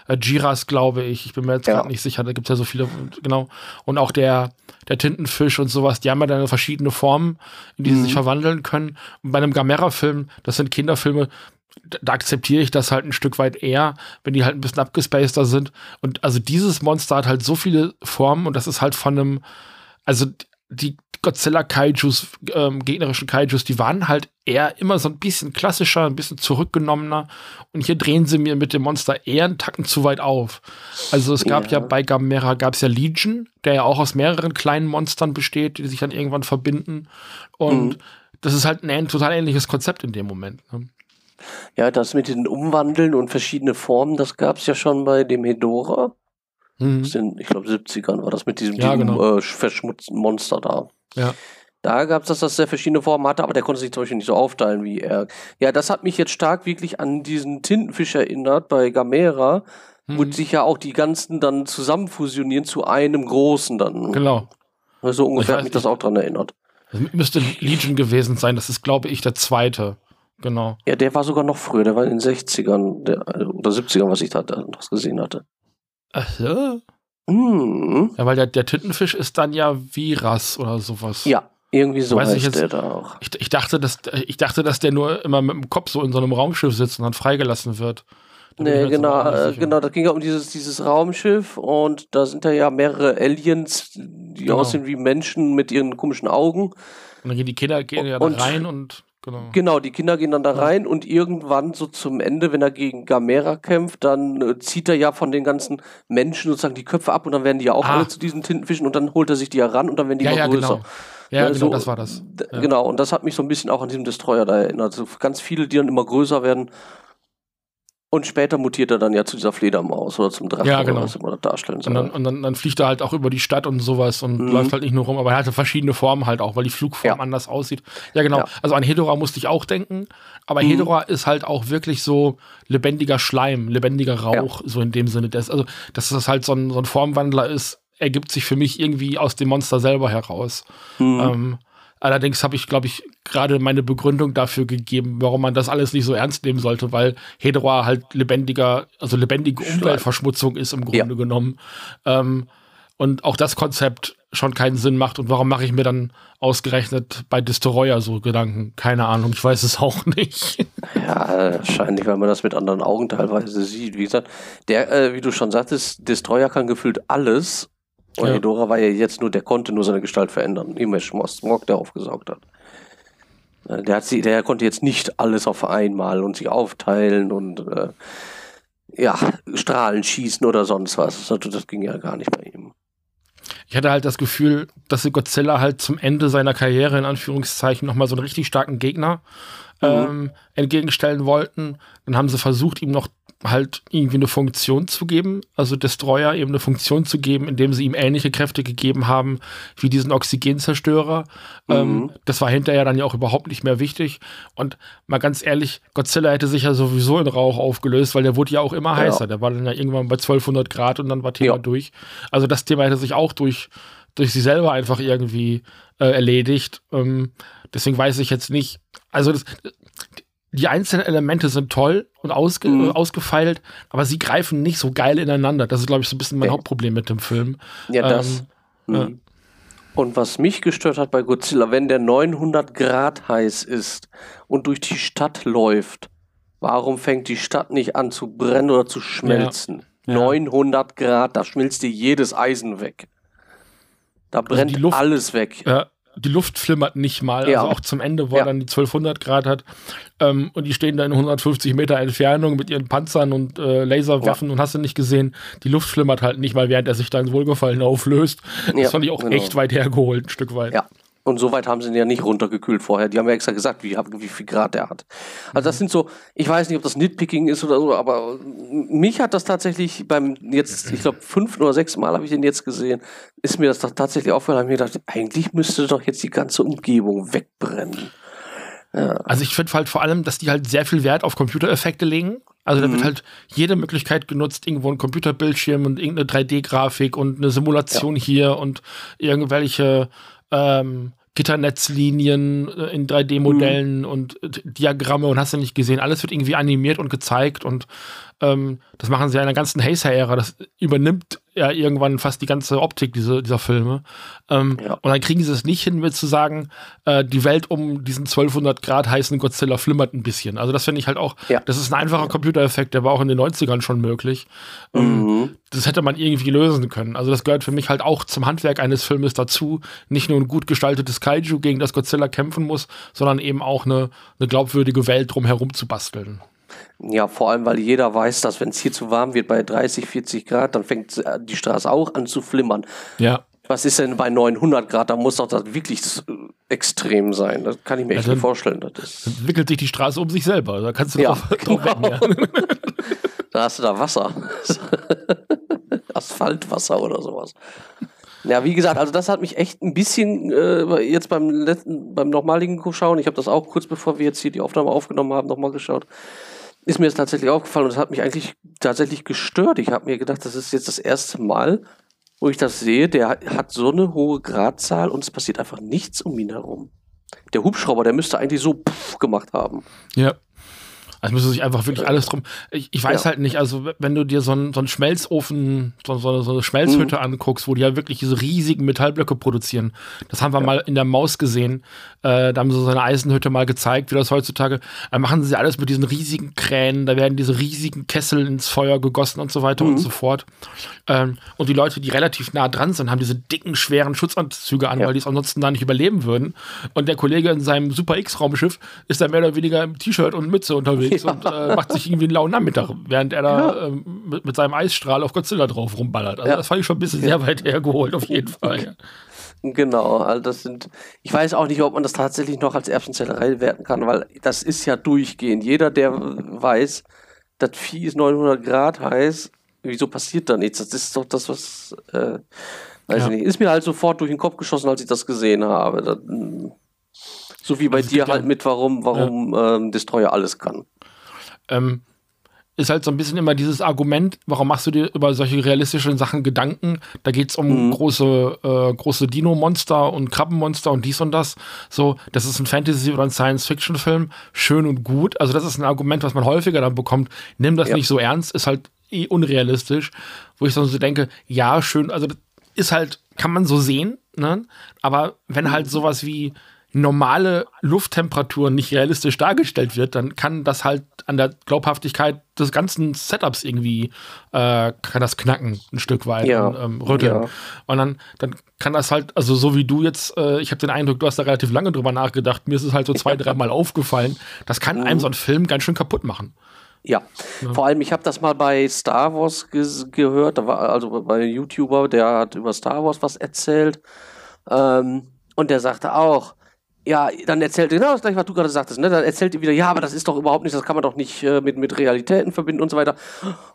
Speaker 2: Äh, Giras, glaube ich. Ich bin mir jetzt ja. gerade nicht sicher, da gibt es ja so viele, genau. Und auch der, der Tintenfisch und sowas, die haben ja dann verschiedene Formen, in die mhm. sie sich verwandeln können. Und bei einem Gamera-Film, das sind Kinderfilme, da akzeptiere ich das halt ein Stück weit eher, wenn die halt ein bisschen abgespaceter sind. Und also dieses Monster hat halt so viele Formen und das ist halt von einem, also die Godzilla-Kaijus, ähm, gegnerischen Kaijus, die waren halt eher immer so ein bisschen klassischer, ein bisschen zurückgenommener. Und hier drehen sie mir mit dem Monster eher einen Tacken zu weit auf. Also es gab ja, ja bei Gamera gab es ja Legion, der ja auch aus mehreren kleinen Monstern besteht, die sich dann irgendwann verbinden. Und mhm. das ist halt ein total ähnliches Konzept in dem Moment. Ne?
Speaker 1: Ja, das mit den Umwandeln und verschiedene Formen, das gab es ja schon bei dem Hedora. Mhm. In, ich glaube, 70ern war das mit diesem, ja, diesem genau. äh, verschmutzten Monster da.
Speaker 2: Ja.
Speaker 1: Da gab es das, dass er verschiedene Formen hatte, aber der konnte sich zum Beispiel nicht so aufteilen wie er. Ja, das hat mich jetzt stark wirklich an diesen Tintenfisch erinnert bei Gamera, mhm. wo sich ja auch die ganzen dann zusammen fusionieren zu einem großen dann.
Speaker 2: Genau.
Speaker 1: So ungefähr hat mich das auch dran erinnert.
Speaker 2: Das müsste Legion gewesen sein. Das ist, glaube ich, der zweite. Genau.
Speaker 1: Ja, der war sogar noch früher. Der war in den 60ern der, oder 70ern, was ich da noch gesehen hatte.
Speaker 2: Ach ja. Mhm. Ja, weil der, der Tintenfisch ist dann ja Viras oder sowas.
Speaker 1: Ja, irgendwie so Weiß heißt ich jetzt, der da auch.
Speaker 2: Ich, ich, dachte, dass, ich dachte, dass der nur immer mit dem Kopf so in so einem Raumschiff sitzt und dann freigelassen wird.
Speaker 1: nee, genau, äh, genau, da ging ja um dieses, dieses Raumschiff und da sind da ja mehrere Aliens, die genau. aussehen wie Menschen mit ihren komischen Augen.
Speaker 2: Und dann gehen die Kinder gehen ja da rein und
Speaker 1: Genau. genau, die Kinder gehen dann da rein und irgendwann so zum Ende, wenn er gegen Gamera kämpft, dann äh, zieht er ja von den ganzen Menschen sozusagen die Köpfe ab und dann werden die ja auch ah. alle zu diesen Tintenfischen und dann holt er sich die ja ran und dann werden die
Speaker 2: ja,
Speaker 1: noch
Speaker 2: ja,
Speaker 1: größer.
Speaker 2: Genau. Ja, genau, so, das war das.
Speaker 1: Ja. Genau, und das hat mich so ein bisschen auch an diesem Destroyer da erinnert. So ganz viele, die dann immer größer werden und später mutiert er dann ja zu dieser Fledermaus oder zum Drachen,
Speaker 2: ja, genau.
Speaker 1: was immer darstellen
Speaker 2: soll. Und, dann, und dann, dann, fliegt er halt auch über die Stadt und sowas und mhm. läuft halt nicht nur rum, aber er hatte verschiedene Formen halt auch, weil die Flugform ja. anders aussieht. Ja, genau. Ja. Also an Hedora musste ich auch denken, aber mhm. Hedora ist halt auch wirklich so lebendiger Schleim, lebendiger Rauch, so in dem Sinne. Das, also, dass das halt so ein, so ein Formwandler ist, ergibt sich für mich irgendwie aus dem Monster selber heraus. Mhm. Ähm, Allerdings habe ich, glaube ich, gerade meine Begründung dafür gegeben, warum man das alles nicht so ernst nehmen sollte, weil Hedora halt lebendiger, also lebendige Umweltverschmutzung ist im Grunde ja. genommen. Ähm, und auch das Konzept schon keinen Sinn macht. Und warum mache ich mir dann ausgerechnet bei Destroyer so Gedanken? Keine Ahnung, ich weiß es auch nicht.
Speaker 1: Ja, wahrscheinlich, weil man das mit anderen Augen teilweise sieht. Wie gesagt, der, äh, wie du schon sagtest, Destroyer kann gefühlt alles und ja. Hedora war ja jetzt nur, der konnte nur seine Gestalt verändern. Image Smog, der aufgesaugt hat. Äh, der, hat sie, der konnte jetzt nicht alles auf einmal und sich aufteilen und äh, ja, Strahlen schießen oder sonst was. Das, das ging ja gar nicht bei ihm.
Speaker 2: Ich hatte halt das Gefühl, dass sie Godzilla halt zum Ende seiner Karriere in Anführungszeichen nochmal so einen richtig starken Gegner mhm. ähm, entgegenstellen wollten. Dann haben sie versucht, ihm noch halt irgendwie eine Funktion zu geben, also Destroyer eben eine Funktion zu geben, indem sie ihm ähnliche Kräfte gegeben haben wie diesen Oxygenzerstörer. Mhm. Ähm, das war hinterher dann ja auch überhaupt nicht mehr wichtig. Und mal ganz ehrlich, Godzilla hätte sich ja sowieso in Rauch aufgelöst, weil der wurde ja auch immer heißer. Ja. Der war dann ja irgendwann bei 1200 Grad und dann war Thema ja. durch. Also das Thema hätte sich auch durch, durch sie selber einfach irgendwie äh, erledigt. Ähm, deswegen weiß ich jetzt nicht. Also das, die einzelnen Elemente sind toll und ausge mhm. ausgefeilt, aber sie greifen nicht so geil ineinander. Das ist, glaube ich, so ein bisschen mein ja. Hauptproblem mit dem Film.
Speaker 1: Ja, das. Ähm, mhm. ja. Und was mich gestört hat bei Godzilla, wenn der 900 Grad heiß ist und durch die Stadt läuft, warum fängt die Stadt nicht an zu brennen oder zu schmelzen? Ja. 900 Grad, da schmilzt dir jedes Eisen weg. Da also brennt also alles weg.
Speaker 2: Ja, die Luft flimmert nicht mal, ja. also auch zum Ende, wo ja. er dann die 1200 Grad hat. Ähm, und die stehen da in 150 Meter Entfernung mit ihren Panzern und äh, Laserwaffen ja. und hast du nicht gesehen, die Luft flimmert halt nicht mal, während er sich da ins Wohlgefallen auflöst. Das fand ich auch genau. echt weit hergeholt, ein Stück weit.
Speaker 1: Ja, und so weit haben sie ihn ja nicht runtergekühlt vorher. Die haben ja extra gesagt, wie, wie viel Grad er hat. Also das mhm. sind so, ich weiß nicht, ob das Nitpicking ist oder so, aber mich hat das tatsächlich beim jetzt, ich glaube, fünf oder sechs Mal habe ich den jetzt gesehen, ist mir das doch tatsächlich aufgefallen, habe mir gedacht, eigentlich müsste doch jetzt die ganze Umgebung wegbrennen.
Speaker 2: Ja. Also ich finde halt vor allem, dass die halt sehr viel Wert auf Computereffekte legen. Also da mhm. wird halt jede Möglichkeit genutzt, irgendwo ein Computerbildschirm und irgendeine 3D-Grafik und eine Simulation ja. hier und irgendwelche ähm, Gitternetzlinien äh, in 3D-Modellen mhm. und äh, Diagramme und hast du nicht gesehen. Alles wird irgendwie animiert und gezeigt und ähm, das machen sie in der ganzen Hazer-Ära. Das übernimmt ja irgendwann fast die ganze Optik diese, dieser Filme. Ähm, ja. Und dann kriegen sie es nicht hin, mit zu sagen, äh, die Welt um diesen 1200 Grad heißen Godzilla flimmert ein bisschen. Also das finde ich halt auch, ja. das ist ein einfacher Computereffekt, der war auch in den 90ern schon möglich. Ähm, mhm. Das hätte man irgendwie lösen können. Also das gehört für mich halt auch zum Handwerk eines Filmes dazu. Nicht nur ein gut gestaltetes Kaiju, gegen das Godzilla kämpfen muss, sondern eben auch eine, eine glaubwürdige Welt drumherum zu basteln.
Speaker 1: Ja, vor allem, weil jeder weiß, dass wenn es hier zu warm wird bei 30, 40 Grad, dann fängt äh, die Straße auch an zu flimmern.
Speaker 2: Ja.
Speaker 1: Was ist denn bei 900 Grad? Da muss doch das wirklich extrem sein. Das kann ich mir ja, echt nicht vorstellen. Das
Speaker 2: ist entwickelt sich die Straße um sich selber. Da kannst du ja, drauf, genau. drauf ja.
Speaker 1: Da hast du da Wasser. Asphaltwasser oder sowas. Ja, wie gesagt, also das hat mich echt ein bisschen äh, jetzt beim letzten, beim nochmaligen Schauen, ich habe das auch kurz bevor wir jetzt hier die Aufnahme aufgenommen haben, nochmal geschaut, ist mir das tatsächlich aufgefallen und es hat mich eigentlich tatsächlich gestört. Ich habe mir gedacht, das ist jetzt das erste Mal, wo ich das sehe, der hat so eine hohe Gradzahl und es passiert einfach nichts um ihn herum. Der Hubschrauber, der müsste eigentlich so puff gemacht haben.
Speaker 2: Ja. Also müsste sich einfach wirklich alles drum. Ich, ich weiß ja. halt nicht, also wenn du dir so einen, so einen Schmelzofen, so, so, so eine Schmelzhütte mhm. anguckst, wo die ja wirklich diese riesigen Metallblöcke produzieren. Das haben wir ja. mal in der Maus gesehen. Äh, da haben sie so eine Eisenhütte mal gezeigt, wie das heutzutage. Da machen sie alles mit diesen riesigen Kränen, da werden diese riesigen Kessel ins Feuer gegossen und so weiter mhm. und so fort. Ähm, und die Leute, die relativ nah dran sind, haben diese dicken, schweren Schutzanzüge an, ja. weil die es ansonsten da nicht überleben würden. Und der Kollege in seinem Super X-Raumschiff ist da mehr oder weniger im T-Shirt und Mütze unterwegs ja. und äh, macht sich irgendwie einen lauen Nachmittag, während er da ähm, mit, mit, seinem Eisstrahl auf Godzilla drauf rumballert. Also das fand ich schon ein bisschen sehr weit hergeholt, auf jeden Fall.
Speaker 1: Genau, also das sind, ich weiß auch nicht, ob man das tatsächlich noch als Erbsenzellerei werten kann, weil das ist ja durchgehend. Jeder, der weiß, das Vieh ist 900 Grad heiß, wieso passiert da nichts? Das ist doch das, was, äh, weiß ja. ich nicht, ist mir halt sofort durch den Kopf geschossen, als ich das gesehen habe. Das, so wie bei also dir halt mit, warum, warum ja. ähm, Destroyer alles kann.
Speaker 2: Ähm, ist halt so ein bisschen immer dieses Argument, warum machst du dir über solche realistischen Sachen Gedanken? Da geht es um mhm. große, äh, große Dino-Monster und Krabbenmonster und dies und das. So, das ist ein Fantasy- oder ein Science-Fiction-Film, schön und gut. Also, das ist ein Argument, was man häufiger dann bekommt. Nimm das ja. nicht so ernst, ist halt eh unrealistisch. Wo ich dann so denke, ja, schön, also das ist halt, kann man so sehen, ne? Aber wenn halt sowas wie normale Lufttemperatur nicht realistisch dargestellt wird, dann kann das halt an der Glaubhaftigkeit des ganzen Setups irgendwie äh, kann das knacken ein Stück weit ja. und ähm, rütteln. Ja. Und dann, dann kann das halt, also so wie du jetzt, äh, ich habe den Eindruck, du hast da relativ lange drüber nachgedacht, mir ist es halt so zwei, dreimal aufgefallen, das kann einem mhm. so ein Film ganz schön kaputt machen.
Speaker 1: Ja. ja. vor allem, ich habe das mal bei Star Wars ge gehört, da war also bei einem YouTuber, der hat über Star Wars was erzählt. Ähm, und der sagte auch, ja, dann erzählt er genau das gleiche, was du gerade sagtest, ne? Dann erzählt er wieder, ja, aber das ist doch überhaupt nicht, das kann man doch nicht äh, mit, mit Realitäten verbinden und so weiter.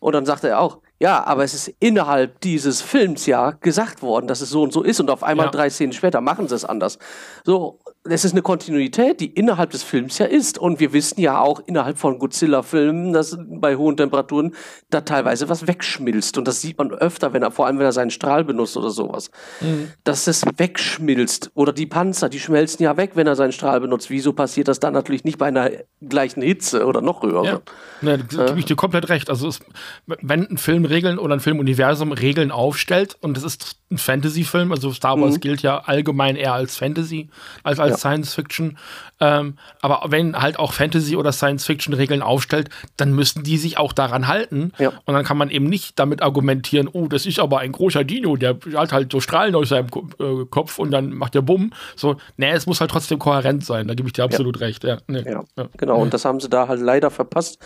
Speaker 1: Und dann sagt er auch, ja, aber es ist innerhalb dieses Films ja gesagt worden, dass es so und so ist und auf einmal ja. drei Szenen später machen sie es anders. So, es ist eine Kontinuität, die innerhalb des Films ja ist. Und wir wissen ja auch innerhalb von Godzilla-Filmen, dass bei hohen Temperaturen da teilweise was wegschmilzt. Und das sieht man öfter, wenn er, vor allem wenn er seinen Strahl benutzt oder sowas. Mhm. Dass es wegschmilzt. Oder die Panzer, die schmelzen ja weg, wenn er seinen Strahl benutzt. Wieso passiert das dann natürlich nicht bei einer gleichen Hitze oder noch höher? Ja,
Speaker 2: ja da gebe ich dir komplett recht. Also es, wenn ein Film Regeln oder ein Filmuniversum Regeln aufstellt und es ist ein Fantasy-Film, also Star Wars mhm. gilt ja allgemein eher als Fantasy als als ja. Science Fiction. Ähm, aber wenn halt auch Fantasy oder Science Fiction Regeln aufstellt, dann müssen die sich auch daran halten. Ja. Und dann kann man eben nicht damit argumentieren, oh, das ist aber ein großer Dino, der hat halt so Strahlen aus seinem äh, Kopf und dann macht der Bumm. So, nee, es muss halt trotzdem kohärent sein. Da gebe ich dir absolut ja. recht. Ja, nee.
Speaker 1: ja. genau. Und das haben sie da halt leider verpasst.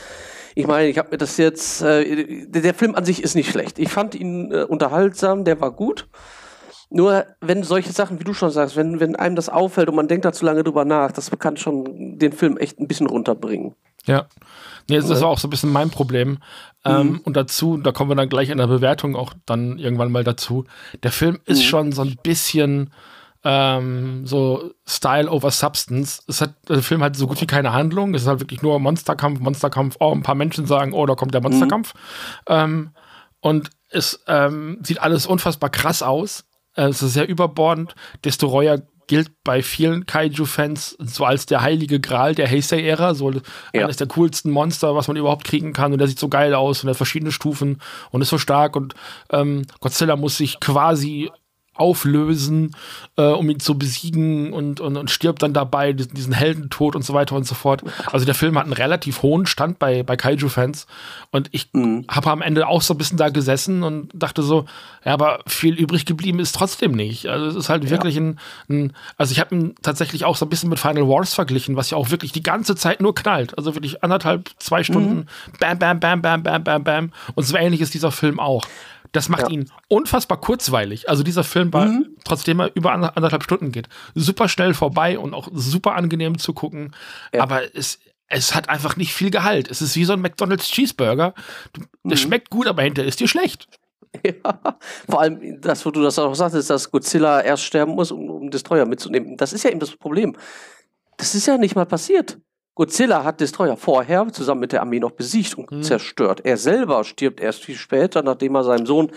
Speaker 1: Ich meine, ich habe mir das jetzt. Äh, der Film an sich ist nicht schlecht. Ich fand ihn äh, unterhaltsam, der war gut. Nur wenn solche Sachen, wie du schon sagst, wenn, wenn einem das auffällt und man denkt da zu lange drüber nach, das kann schon den Film echt ein bisschen runterbringen.
Speaker 2: Ja. Nee, das war auch so ein bisschen mein Problem. Ähm, mhm. Ähm, und dazu, da kommen wir dann gleich in der Bewertung auch dann irgendwann mal dazu. Der Film ist mhm. schon so ein bisschen ähm, so Style over Substance. Es hat, der Film hat so gut wie keine Handlung. Es ist halt wirklich nur Monsterkampf, Monsterkampf. Oh, ein paar Menschen sagen, oh, da kommt der Monsterkampf. Mhm. Ähm, und es ähm, sieht alles unfassbar krass aus. Es ist sehr überbordend. Destroyer gilt bei vielen Kaiju-Fans so als der heilige Gral der Heisei-Ära, so ja. eines der coolsten Monster, was man überhaupt kriegen kann. Und der sieht so geil aus und hat verschiedene Stufen und ist so stark. Und ähm, Godzilla muss sich quasi auflösen, äh, um ihn zu besiegen und, und, und stirbt dann dabei, diesen Heldentod und so weiter und so fort. Also der Film hat einen relativ hohen Stand bei, bei Kaiju-Fans und ich mhm. habe am Ende auch so ein bisschen da gesessen und dachte so, ja, aber viel übrig geblieben ist trotzdem nicht. Also es ist halt ja. wirklich ein, ein, also ich habe ihn tatsächlich auch so ein bisschen mit Final Wars verglichen, was ja auch wirklich die ganze Zeit nur knallt. Also wirklich anderthalb, zwei Stunden, mhm. bam, bam, bam, bam, bam, bam, bam. Und so ähnlich ist dieser Film auch. Das macht ja. ihn unfassbar kurzweilig. Also dieser Film war, mhm. trotzdem er über anderthalb Stunden geht, super schnell vorbei und auch super angenehm zu gucken. Ja. Aber es, es hat einfach nicht viel Gehalt. Es ist wie so ein McDonald's Cheeseburger. Der mhm. schmeckt gut, aber hinterher ist dir schlecht.
Speaker 1: Ja, vor allem, das, wo du das auch sagtest, dass Godzilla erst sterben muss, um, um Destroyer mitzunehmen. Das ist ja eben das Problem. Das ist ja nicht mal passiert. Godzilla hat Destroyer vorher zusammen mit der Armee noch besiegt und mhm. zerstört. Er selber stirbt erst viel später, nachdem er seinem Sohn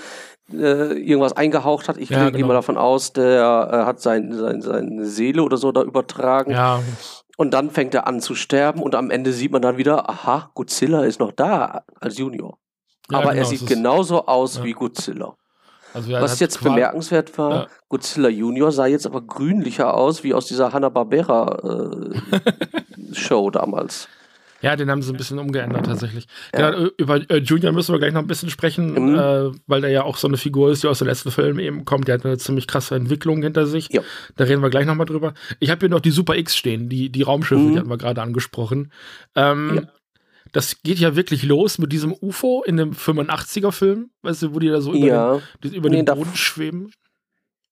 Speaker 1: äh, irgendwas eingehaucht hat. Ich ja, gehe genau. mal davon aus, der äh, hat sein, sein, seine Seele oder so da übertragen.
Speaker 2: Ja.
Speaker 1: Und dann fängt er an zu sterben und am Ende sieht man dann wieder, aha, Godzilla ist noch da als Junior. Ja, Aber genau, er sieht genauso aus wie Godzilla. Also Was jetzt bemerkenswert war, ja. Godzilla Junior sah jetzt aber grünlicher aus wie aus dieser Hanna-Barbera-Show äh, damals.
Speaker 2: Ja, den haben sie ein bisschen umgeändert tatsächlich. Ja. Ja, über äh, Junior müssen wir gleich noch ein bisschen sprechen, mhm. äh, weil der ja auch so eine Figur ist, die aus dem letzten Film eben kommt. Der hat eine ziemlich krasse Entwicklung hinter sich. Ja. Da reden wir gleich nochmal drüber. Ich habe hier noch die Super X stehen, die, die Raumschiffe, mhm. die hatten wir gerade angesprochen. Ähm, das geht ja wirklich los mit diesem UFO in dem 85er-Film, weißt du, wo die da so über den, über nee, den Boden schweben.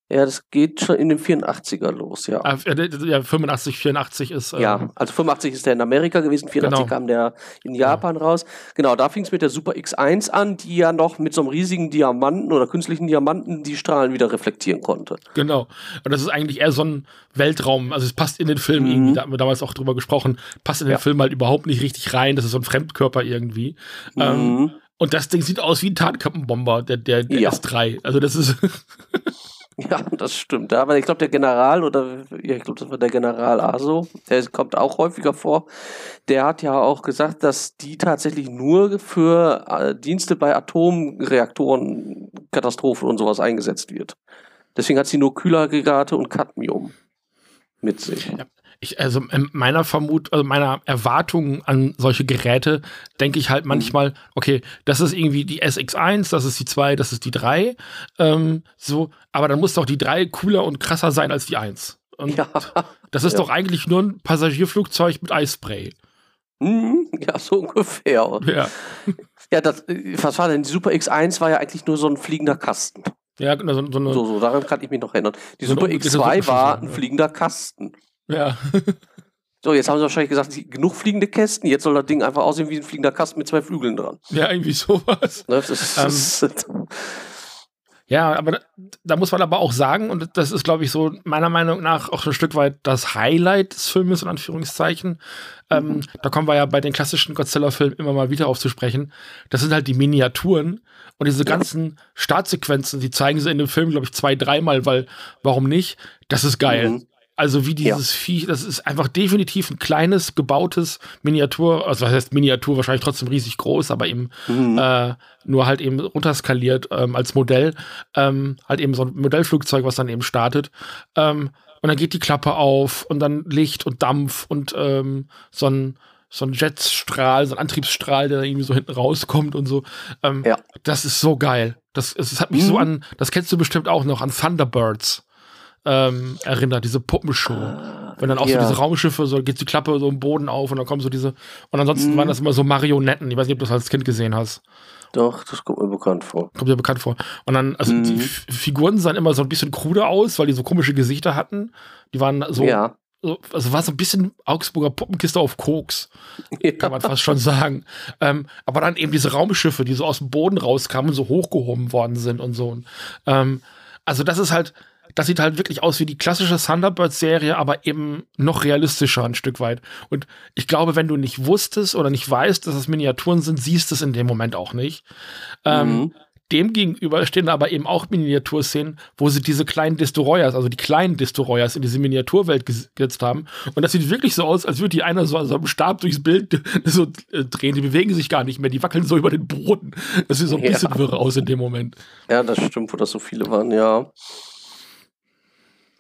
Speaker 1: Ja, das geht schon in den 84er los, ja. Ah,
Speaker 2: ja, 85, 84 ist.
Speaker 1: Ähm, ja, also 85 ist der in Amerika gewesen, 84 genau. kam der in Japan genau. raus. Genau, da fing es mit der Super X1 an, die ja noch mit so einem riesigen Diamanten oder künstlichen Diamanten die Strahlen wieder reflektieren konnte.
Speaker 2: Genau. Und das ist eigentlich eher so ein Weltraum, also es passt in den Film mhm. irgendwie, da haben wir damals auch drüber gesprochen, passt in den ja. Film halt überhaupt nicht richtig rein, das ist so ein Fremdkörper irgendwie. Mhm. Ähm, und das Ding sieht aus wie ein Tarnkappenbomber, der, der, der ja. S3. Also das ist.
Speaker 1: Ja, das stimmt. Aber ich glaube, der General oder ja, ich glaube, das war der General Aso, der kommt auch häufiger vor. Der hat ja auch gesagt, dass die tatsächlich nur für äh, Dienste bei Atomreaktoren, Katastrophen und sowas eingesetzt wird. Deswegen hat sie nur Kühlaggregate und Cadmium mit sich.
Speaker 2: Ja ich, also in meiner Vermut, also meiner Erwartung an solche Geräte denke ich halt mhm. manchmal, okay, das ist irgendwie die SX1, das ist die 2, das ist die 3, ähm, so, aber dann muss doch die 3 cooler und krasser sein als die 1. Und ja. das ist ja. doch eigentlich nur ein Passagierflugzeug mit Eisspray.
Speaker 1: Mhm, ja, so ungefähr. Ja. Ja, das, was war denn? Die Super X1 war ja eigentlich nur so ein fliegender Kasten.
Speaker 2: Ja, genau, so, so, eine,
Speaker 1: so, so daran kann ich mich noch erinnern. Die Super X2 war ein fliegender Kasten.
Speaker 2: Ja.
Speaker 1: So, jetzt haben sie wahrscheinlich gesagt, genug fliegende Kästen, jetzt soll das Ding einfach aussehen wie ein fliegender Kasten mit zwei Flügeln dran.
Speaker 2: Ja, irgendwie sowas. Ne, das ist, das ähm, ja, aber da, da, muss man aber auch sagen, und das ist, glaube ich, so meiner Meinung nach auch ein Stück weit das Highlight des Filmes, in Anführungszeichen. Ähm, mhm. Da kommen wir ja bei den klassischen Godzilla-Filmen immer mal wieder aufzusprechen. Das sind halt die Miniaturen und diese ganzen Startsequenzen, die zeigen sie in dem Film, glaube ich, zwei, dreimal, weil warum nicht? Das ist geil. Mhm. Also wie dieses ja. Viech, das ist einfach definitiv ein kleines, gebautes Miniatur, also was heißt Miniatur, wahrscheinlich trotzdem riesig groß, aber eben mhm. äh, nur halt eben runterskaliert ähm, als Modell. Ähm, halt eben so ein Modellflugzeug, was dann eben startet. Ähm, und dann geht die Klappe auf und dann Licht und Dampf und ähm, so ein so ein Jetstrahl, so ein Antriebsstrahl, der irgendwie so hinten rauskommt und so. Ähm, ja. Das ist so geil. Das, es hat mich mhm. so an, das kennst du bestimmt auch noch, an Thunderbirds ähm, erinnert, diese Puppenshow. Ah, Wenn dann auch ja. so diese Raumschiffe, so geht die Klappe so im Boden auf und dann kommen so diese. Und ansonsten mhm. waren das immer so Marionetten. Ich weiß nicht, ob du das als Kind gesehen hast.
Speaker 1: Doch, das kommt mir bekannt vor.
Speaker 2: Kommt mir bekannt vor. Und dann, also mhm. die Figuren sahen immer so ein bisschen krude aus, weil die so komische Gesichter hatten. Die waren so. Ja. also war so ein bisschen Augsburger Puppenkiste auf Koks, ja. kann man fast schon sagen. Ähm, aber dann eben diese Raumschiffe, die so aus dem Boden rauskamen und so hochgehoben worden sind und so. Ähm, also das ist halt, das sieht halt wirklich aus wie die klassische Thunderbird-Serie, aber eben noch realistischer ein Stück weit. Und ich glaube, wenn du nicht wusstest oder nicht weißt, dass es Miniaturen sind, siehst du es in dem Moment auch nicht. Ähm, mhm. Ähm, Demgegenüber stehen aber eben auch Miniaturszenen, wo sie diese kleinen Destroyers, also die kleinen Destroyers in diese Miniaturwelt gesetzt haben. Und das sieht wirklich so aus, als würde die einer so, so einem Stab durchs Bild so äh, drehen. Die bewegen sich gar nicht mehr, die wackeln so über den Boden. Das sieht so ein ja. bisschen wirr aus in dem Moment.
Speaker 1: Ja, das stimmt, wo das so viele waren, ja.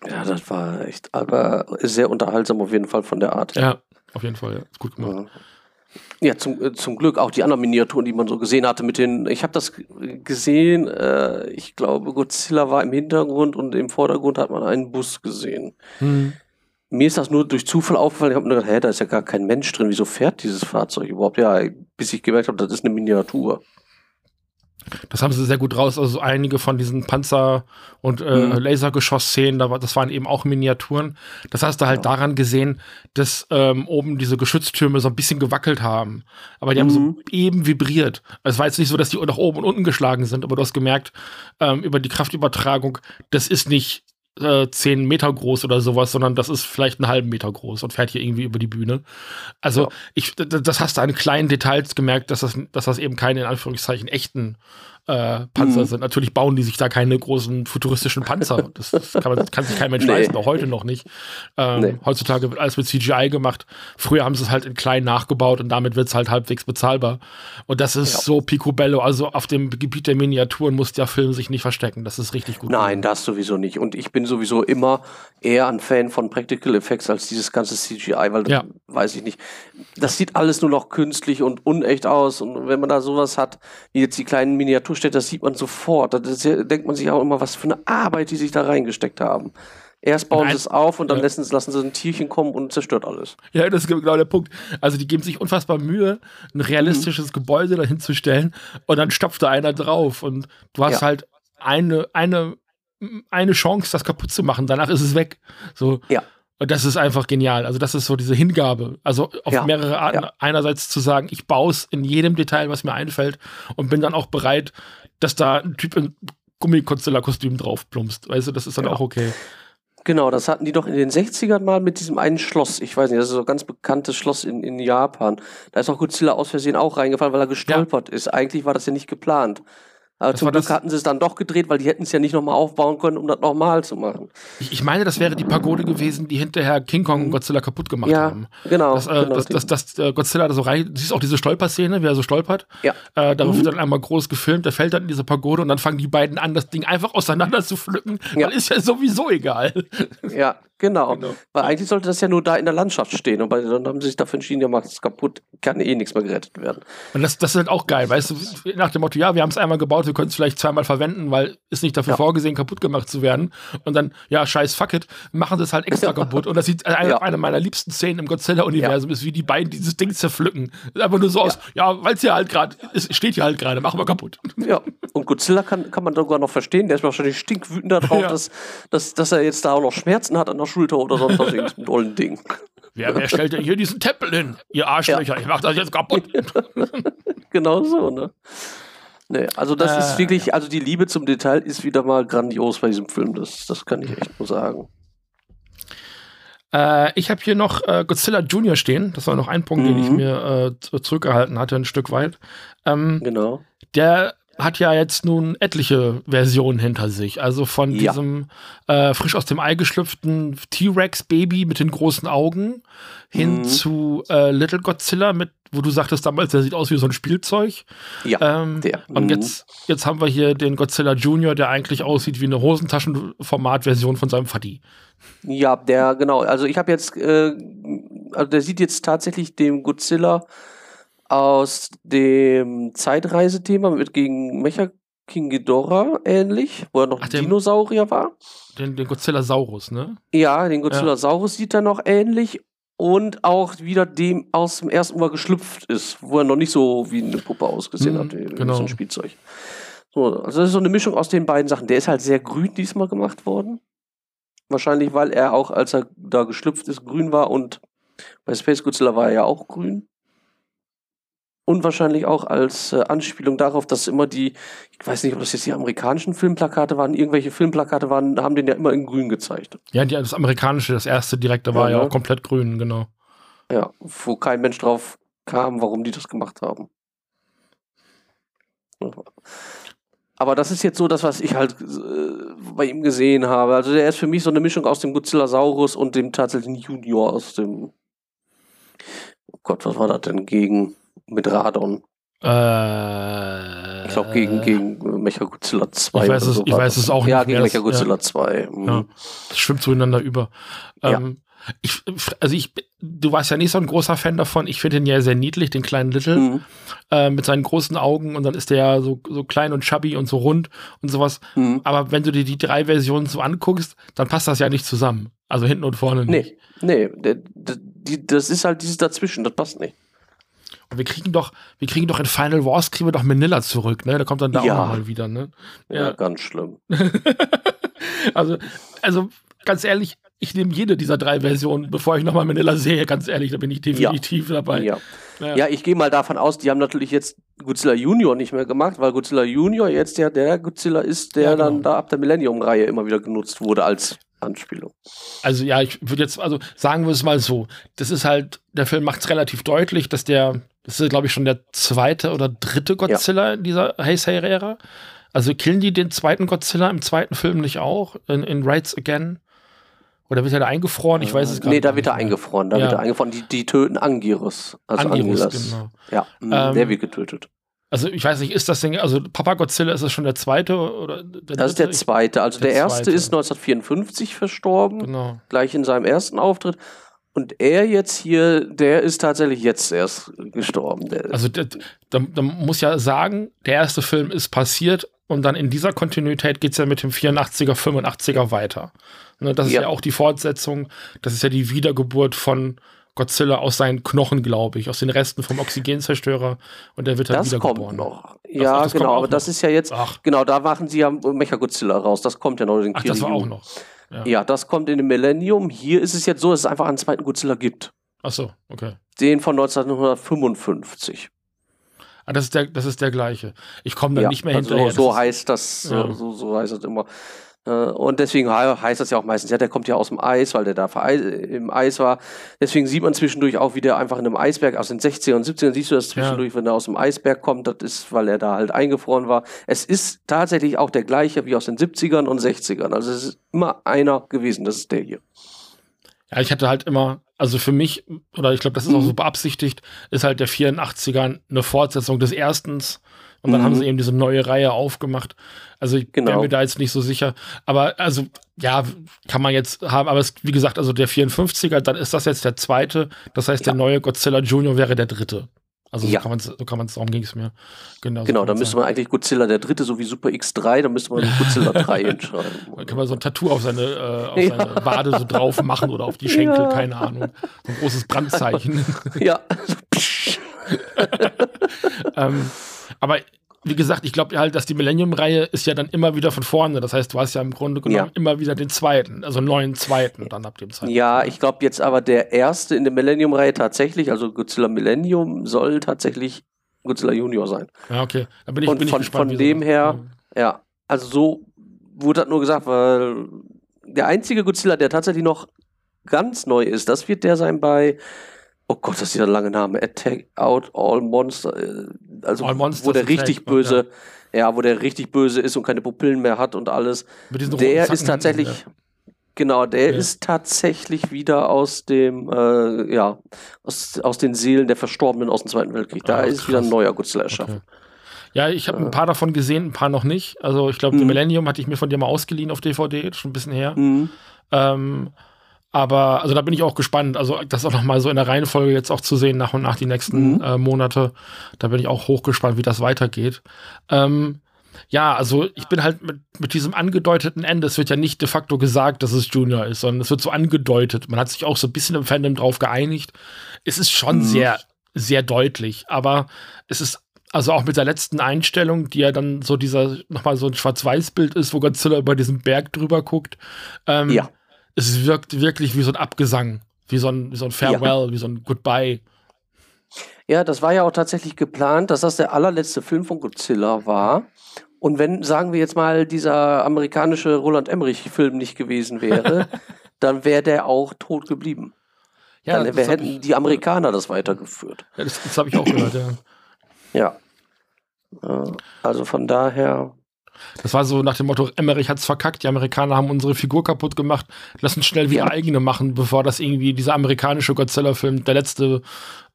Speaker 1: Ja, das war echt, aber sehr unterhaltsam auf jeden Fall von der Art.
Speaker 2: Ja, auf jeden Fall, ja. Gut gemacht.
Speaker 1: Ja, zum, äh, zum Glück auch die anderen Miniaturen, die man so gesehen hatte mit den, ich habe das gesehen, äh, ich glaube Godzilla war im Hintergrund und im Vordergrund hat man einen Bus gesehen. Hm. Mir ist das nur durch Zufall aufgefallen, ich habe mir gedacht, hä, da ist ja gar kein Mensch drin, wieso fährt dieses Fahrzeug überhaupt? Ja, bis ich gemerkt habe, das ist eine Miniatur.
Speaker 2: Das haben sie sehr gut raus. Also einige von diesen Panzer- und äh, mhm. Lasergeschoss-Szenen, das waren eben auch Miniaturen. Das hast du halt ja. daran gesehen, dass ähm, oben diese Geschütztürme so ein bisschen gewackelt haben. Aber die mhm. haben so mhm. eben vibriert. Es war jetzt nicht so, dass die nach oben und unten geschlagen sind, aber du hast gemerkt, ähm, über die Kraftübertragung, das ist nicht äh, 10 Meter groß oder sowas, sondern das ist vielleicht einen halben Meter groß und fährt hier irgendwie über die Bühne. Also ja. ich, das hast du an kleinen Details gemerkt, dass das, dass das eben keine in Anführungszeichen echten äh, Panzer mhm. sind. Natürlich bauen die sich da keine großen futuristischen Panzer. Das, das kann, man, kann, sich kein Mensch nee. leisten, auch heute noch nicht. Ähm, nee. Heutzutage wird alles mit CGI gemacht. Früher haben sie es halt in klein nachgebaut und damit wird es halt halbwegs bezahlbar. Und das ist ja. so picobello. Also auf dem Gebiet der Miniaturen muss der Film sich nicht verstecken. Das ist richtig gut.
Speaker 1: Nein, das sowieso nicht. Und ich bin sowieso immer eher ein Fan von Practical Effects als dieses ganze CGI, weil ja. weiß ich nicht. Das sieht alles nur noch künstlich und unecht aus. Und wenn man da sowas hat, wie jetzt die kleinen Miniaturen steht, das sieht man sofort. Da denkt man sich auch immer, was für eine Arbeit die sich da reingesteckt haben. Erst bauen Nein. sie es auf und dann ja. lassen, lassen, sie ein Tierchen kommen und zerstört alles.
Speaker 2: Ja, das ist genau der Punkt. Also die geben sich unfassbar Mühe, ein realistisches mhm. Gebäude dahin zu stellen und dann stopft da einer drauf und du hast ja. halt eine, eine, eine Chance, das kaputt zu machen. Danach ist es weg. So. Ja. Und das ist einfach genial. Also, das ist so diese Hingabe. Also auf ja, mehrere Arten. Ja. Einerseits zu sagen, ich baue es in jedem Detail, was mir einfällt, und bin dann auch bereit, dass da ein Typ in Gummikonstellar-Kostüm drauf plumpst. Weißt du, das ist dann ja. auch okay.
Speaker 1: Genau, das hatten die doch in den 60ern mal mit diesem einen Schloss. Ich weiß nicht, das ist so ein ganz bekanntes Schloss in, in Japan. Da ist auch Godzilla aus Versehen auch reingefallen, weil er gestolpert ist. Eigentlich war das ja nicht geplant. Aber das zum Glück hatten sie es dann doch gedreht, weil die hätten es ja nicht nochmal aufbauen können, um das nochmal zu machen.
Speaker 2: Ich, ich, meine, das wäre die Pagode gewesen, die hinterher King Kong und mhm. Godzilla kaputt gemacht ja, haben.
Speaker 1: Genau.
Speaker 2: Dass,
Speaker 1: äh, genau,
Speaker 2: dass, dass, dass äh, Godzilla da so rein. Du siehst auch diese Stolperszene, wie er so stolpert. Ja. Äh, darauf mhm. wird dann einmal groß gefilmt, der fällt dann in diese Pagode und dann fangen die beiden an, das Ding einfach auseinander zu pflücken. Ja. Dann ist ja sowieso egal.
Speaker 1: Ja, Genau. genau. Weil eigentlich sollte das ja nur da in der Landschaft stehen. Und dann haben sie sich dafür entschieden, ja, macht es kaputt, kann eh nichts mehr gerettet werden.
Speaker 2: Und das, das ist halt auch geil, weißt du, nach dem Motto, ja, wir haben es einmal gebaut, wir können es vielleicht zweimal verwenden, weil ist nicht dafür ja. vorgesehen, kaputt gemacht zu werden. Und dann, ja, scheiß fuck it, machen sie es halt extra kaputt. Und das sieht eine, ja. eine meiner liebsten Szenen im Godzilla-Universum ist, wie die beiden dieses Ding zerpflücken. Einfach nur so aus, ja, weil es ja halt gerade, es steht ja halt gerade, machen wir kaputt.
Speaker 1: Ja, und Godzilla kann, kann man sogar noch verstehen, der ist wahrscheinlich stinkwütend darauf, dass, dass, dass er jetzt da auch noch Schmerzen hat an der Schulter oder sonst was irgendein tollen Ding.
Speaker 2: Wer, wer stellt denn hier diesen Tempel hin? Ihr Arschlöcher, ja. ich mach das jetzt kaputt.
Speaker 1: genau so, ne? Nee, also das äh, ist wirklich, also die Liebe zum Detail ist wieder mal grandios bei diesem Film. Das, das kann ich echt nur sagen.
Speaker 2: Äh, ich habe hier noch äh, Godzilla Junior stehen. Das war noch ein Punkt, mhm. den ich mhm. mir äh, zurückgehalten hatte, ein Stück weit. Ähm, genau. Der hat ja jetzt nun etliche Versionen hinter sich. Also von ja. diesem äh, frisch aus dem Ei geschlüpften T-Rex-Baby mit den großen Augen hin mhm. zu äh, Little Godzilla mit, wo du sagtest damals, der sieht aus wie so ein Spielzeug. Ja. Ähm, der. Mhm. Und jetzt, jetzt haben wir hier den Godzilla Junior, der eigentlich aussieht wie eine Hosentaschenformat-Version von seinem Fatti.
Speaker 1: Ja, der, genau. Also ich habe jetzt, äh, also der sieht jetzt tatsächlich dem Godzilla aus dem Zeitreisethema mit gegen Mecha King Ghidorah ähnlich, wo er noch Ach, den, Dinosaurier war.
Speaker 2: Den, den Godzillasaurus, ne?
Speaker 1: Ja, den Godzillasaurus ja. sieht er noch ähnlich und auch wieder dem aus dem ersten Mal geschlüpft ist, wo er noch nicht so wie eine Puppe ausgesehen mhm, hat, wie genau. so ein Spielzeug. So, also das ist so eine Mischung aus den beiden Sachen. Der ist halt sehr grün diesmal gemacht worden. Wahrscheinlich, weil er auch, als er da geschlüpft ist, grün war und bei Space Godzilla war er ja auch grün. Und wahrscheinlich auch als äh, Anspielung darauf, dass immer die, ich weiß nicht, ob das jetzt die amerikanischen Filmplakate waren, irgendwelche Filmplakate waren, haben den ja immer in grün gezeigt.
Speaker 2: Ja, die, das amerikanische, das erste direkte war ja, ja auch komplett grün, genau.
Speaker 1: Ja, wo kein Mensch drauf kam, warum die das gemacht haben. Aber das ist jetzt so das, was ich halt äh, bei ihm gesehen habe. Also der ist für mich so eine Mischung aus dem Godzillasaurus und dem tatsächlichen Junior aus dem. Oh Gott, was war das denn gegen? Mit Radon. Äh, ich glaube gegen, gegen Mechagodzilla 2.
Speaker 2: Ich weiß, es, ich weiß es auch nicht.
Speaker 1: Ja, gegen Mechagodzilla ja. 2. Mhm. Ja,
Speaker 2: das schwimmt zueinander über. Ähm, ich, also ich, du warst ja nicht so ein großer Fan davon. Ich finde ihn ja sehr niedlich, den kleinen Little, mhm. äh, mit seinen großen Augen und dann ist der ja so, so klein und chubby und so rund und sowas. Mhm. Aber wenn du dir die drei Versionen so anguckst, dann passt das ja nicht zusammen. Also hinten und vorne
Speaker 1: nicht. Nee, nee, das ist halt dieses dazwischen, das passt nicht.
Speaker 2: Und wir kriegen doch, wir kriegen doch in Final Wars kriegen wir doch Manila zurück, ne? Der kommt dann da ja. auch mal wieder, ne?
Speaker 1: Ja, ja ganz schlimm.
Speaker 2: also, also ganz ehrlich, ich nehme jede dieser drei Versionen, bevor ich nochmal Manila sehe, ganz ehrlich, da bin ich definitiv
Speaker 1: ja.
Speaker 2: dabei.
Speaker 1: Ja, ja. ja ich gehe mal davon aus, die haben natürlich jetzt Godzilla Junior nicht mehr gemacht, weil Godzilla Junior jetzt ja der Godzilla ist, der ja, genau. dann da ab der Millennium-Reihe immer wieder genutzt wurde als Anspielung.
Speaker 2: Also ja, ich würde jetzt, also sagen wir es mal so, das ist halt, der Film macht es relativ deutlich, dass der, das ist glaube ich schon der zweite oder dritte Godzilla in dieser Heisei-Ära. Also killen die den zweiten Godzilla im zweiten Film nicht auch, in, in Rights Again? Oder wird er da eingefroren? Ich weiß es gar
Speaker 1: nicht. Nee, da wird er eingefroren. Da ja. wird er eingefroren. Die, die töten Angiris. Also Angiris, Angiras. genau. Ja, ähm, der wird getötet.
Speaker 2: Also ich weiß nicht, ist das Ding, also Papa Godzilla ist das schon der zweite oder
Speaker 1: der Das ist der zweite. Also der, der erste zweite. ist 1954 verstorben. Genau. Gleich in seinem ersten Auftritt. Und er jetzt hier, der ist tatsächlich jetzt erst gestorben.
Speaker 2: also da, da, muss ja sagen, der erste Film ist passiert und dann in dieser Kontinuität geht es ja mit dem 84er, 85er weiter. Ne, das ist ja. ja auch die Fortsetzung, das ist ja die Wiedergeburt von Godzilla aus seinen Knochen, glaube ich, aus den Resten vom Oxygenzerstörer und der wird dann
Speaker 1: das wiedergeboren. Kommt noch. Ja, das, das genau, aber das ist ja jetzt, Ach. genau, da machen sie ja Mecha-Godzilla raus, das kommt ja noch in den
Speaker 2: Ach, das war auch noch.
Speaker 1: Ja. ja. das kommt in dem Millennium. Hier ist es jetzt so, dass es einfach einen zweiten Godzilla gibt.
Speaker 2: Ach so, okay.
Speaker 1: Den von 1955.
Speaker 2: Ah, das ist der, das ist der gleiche. Ich komme da ja, nicht mehr also hinterher.
Speaker 1: So, so heißt das, ja. so, so heißt das immer. Äh, und deswegen heißt das ja auch meistens, ja, der kommt ja aus dem Eis, weil der da im Eis war. Deswegen sieht man zwischendurch auch, wie der einfach in einem Eisberg aus den 60er und 70ern siehst du das zwischendurch, ja. wenn er aus dem Eisberg kommt, das ist, weil er da halt eingefroren war. Es ist tatsächlich auch der gleiche wie aus den 70ern und 60ern. Also es ist immer einer gewesen, das ist der hier.
Speaker 2: Ja, ich hatte halt immer, also für mich, oder ich glaube, das ist mhm. auch so beabsichtigt, ist halt der 84er eine Fortsetzung des erstens und dann mhm. haben sie eben diese neue Reihe aufgemacht. Also ich genau. bin mir da jetzt nicht so sicher. Aber also, ja, kann man jetzt haben. Aber es, wie gesagt, also der 54er, dann ist das jetzt der zweite. Das heißt, ja. der neue Godzilla Junior wäre der dritte. Also so ja. kann man es, so kann man darum ging es mir.
Speaker 1: Genau, genau so dann müsste man eigentlich Godzilla der dritte, so wie Super X3, dann müsste man Godzilla 3 entscheiden.
Speaker 2: Dann kann man so ein Tattoo auf seine, äh, auf ja. seine Wade so drauf machen oder auf die Schenkel, ja. keine Ahnung. So ein großes Brandzeichen.
Speaker 1: Ja.
Speaker 2: ähm, aber wie gesagt, ich glaube halt, dass die Millennium-Reihe ist ja dann immer wieder von vorne. Das heißt, du hast ja im Grunde genommen ja. immer wieder den zweiten, also einen neuen zweiten dann ab dem zweiten.
Speaker 1: Ja, ich glaube jetzt aber der erste in der Millennium-Reihe tatsächlich, also Godzilla Millennium soll tatsächlich Godzilla Junior sein.
Speaker 2: Ja, okay.
Speaker 1: Da bin ich, Und bin von, ich gespannt, von dem her, ja. ja, also so wurde das nur gesagt, weil der einzige Godzilla, der tatsächlich noch ganz neu ist, das wird der sein bei oh Gott, das ist dieser lange Name, Attack Out All Monster, äh, also All wo der richtig Attack, böse, ja. ja. wo der richtig böse ist und keine Pupillen mehr hat und alles. der ist tatsächlich, ja. genau, der ja. ist tatsächlich wieder aus dem, äh, ja, aus, aus den Seelen der Verstorbenen aus dem Zweiten Weltkrieg. Da ah, ist krass. wieder ein neuer Godzilla erschaffen. Okay.
Speaker 2: Ja, ich habe ein paar davon gesehen, ein paar noch nicht. Also ich glaube, mhm. The Millennium hatte ich mir von dir mal ausgeliehen auf DVD, schon ein bisschen her. Mhm. Ähm, aber also da bin ich auch gespannt. Also das auch noch mal so in der Reihenfolge jetzt auch zu sehen nach und nach die nächsten mhm. äh, Monate. Da bin ich auch hochgespannt, wie das weitergeht. Ähm, ja, also ich bin halt mit, mit diesem angedeuteten Ende, es wird ja nicht de facto gesagt, dass es Junior ist, sondern es wird so angedeutet. Man hat sich auch so ein bisschen im Fandom drauf geeinigt. Es ist schon mhm. sehr, sehr deutlich, aber es ist also auch mit der letzten Einstellung, die ja dann so dieser nochmal so ein Schwarz-Weiß-Bild ist, wo Godzilla über diesen Berg drüber guckt. Ähm, ja es wirkt wirklich wie so ein Abgesang, wie so ein, wie so ein Farewell, ja. wie so ein Goodbye.
Speaker 1: Ja, das war ja auch tatsächlich geplant, dass das der allerletzte Film von Godzilla war. Und wenn, sagen wir jetzt mal, dieser amerikanische Roland Emmerich-Film nicht gewesen wäre, dann wäre der auch tot geblieben. Ja, dann hätten ich, die Amerikaner das weitergeführt.
Speaker 2: Ja, das, das habe ich auch gehört,
Speaker 1: ja. Ja. Also von daher.
Speaker 2: Das war so nach dem Motto, Emmerich hat's verkackt, die Amerikaner haben unsere Figur kaputt gemacht, lass uns schnell wieder eigene machen, bevor das irgendwie dieser amerikanische Godzilla-Film der letzte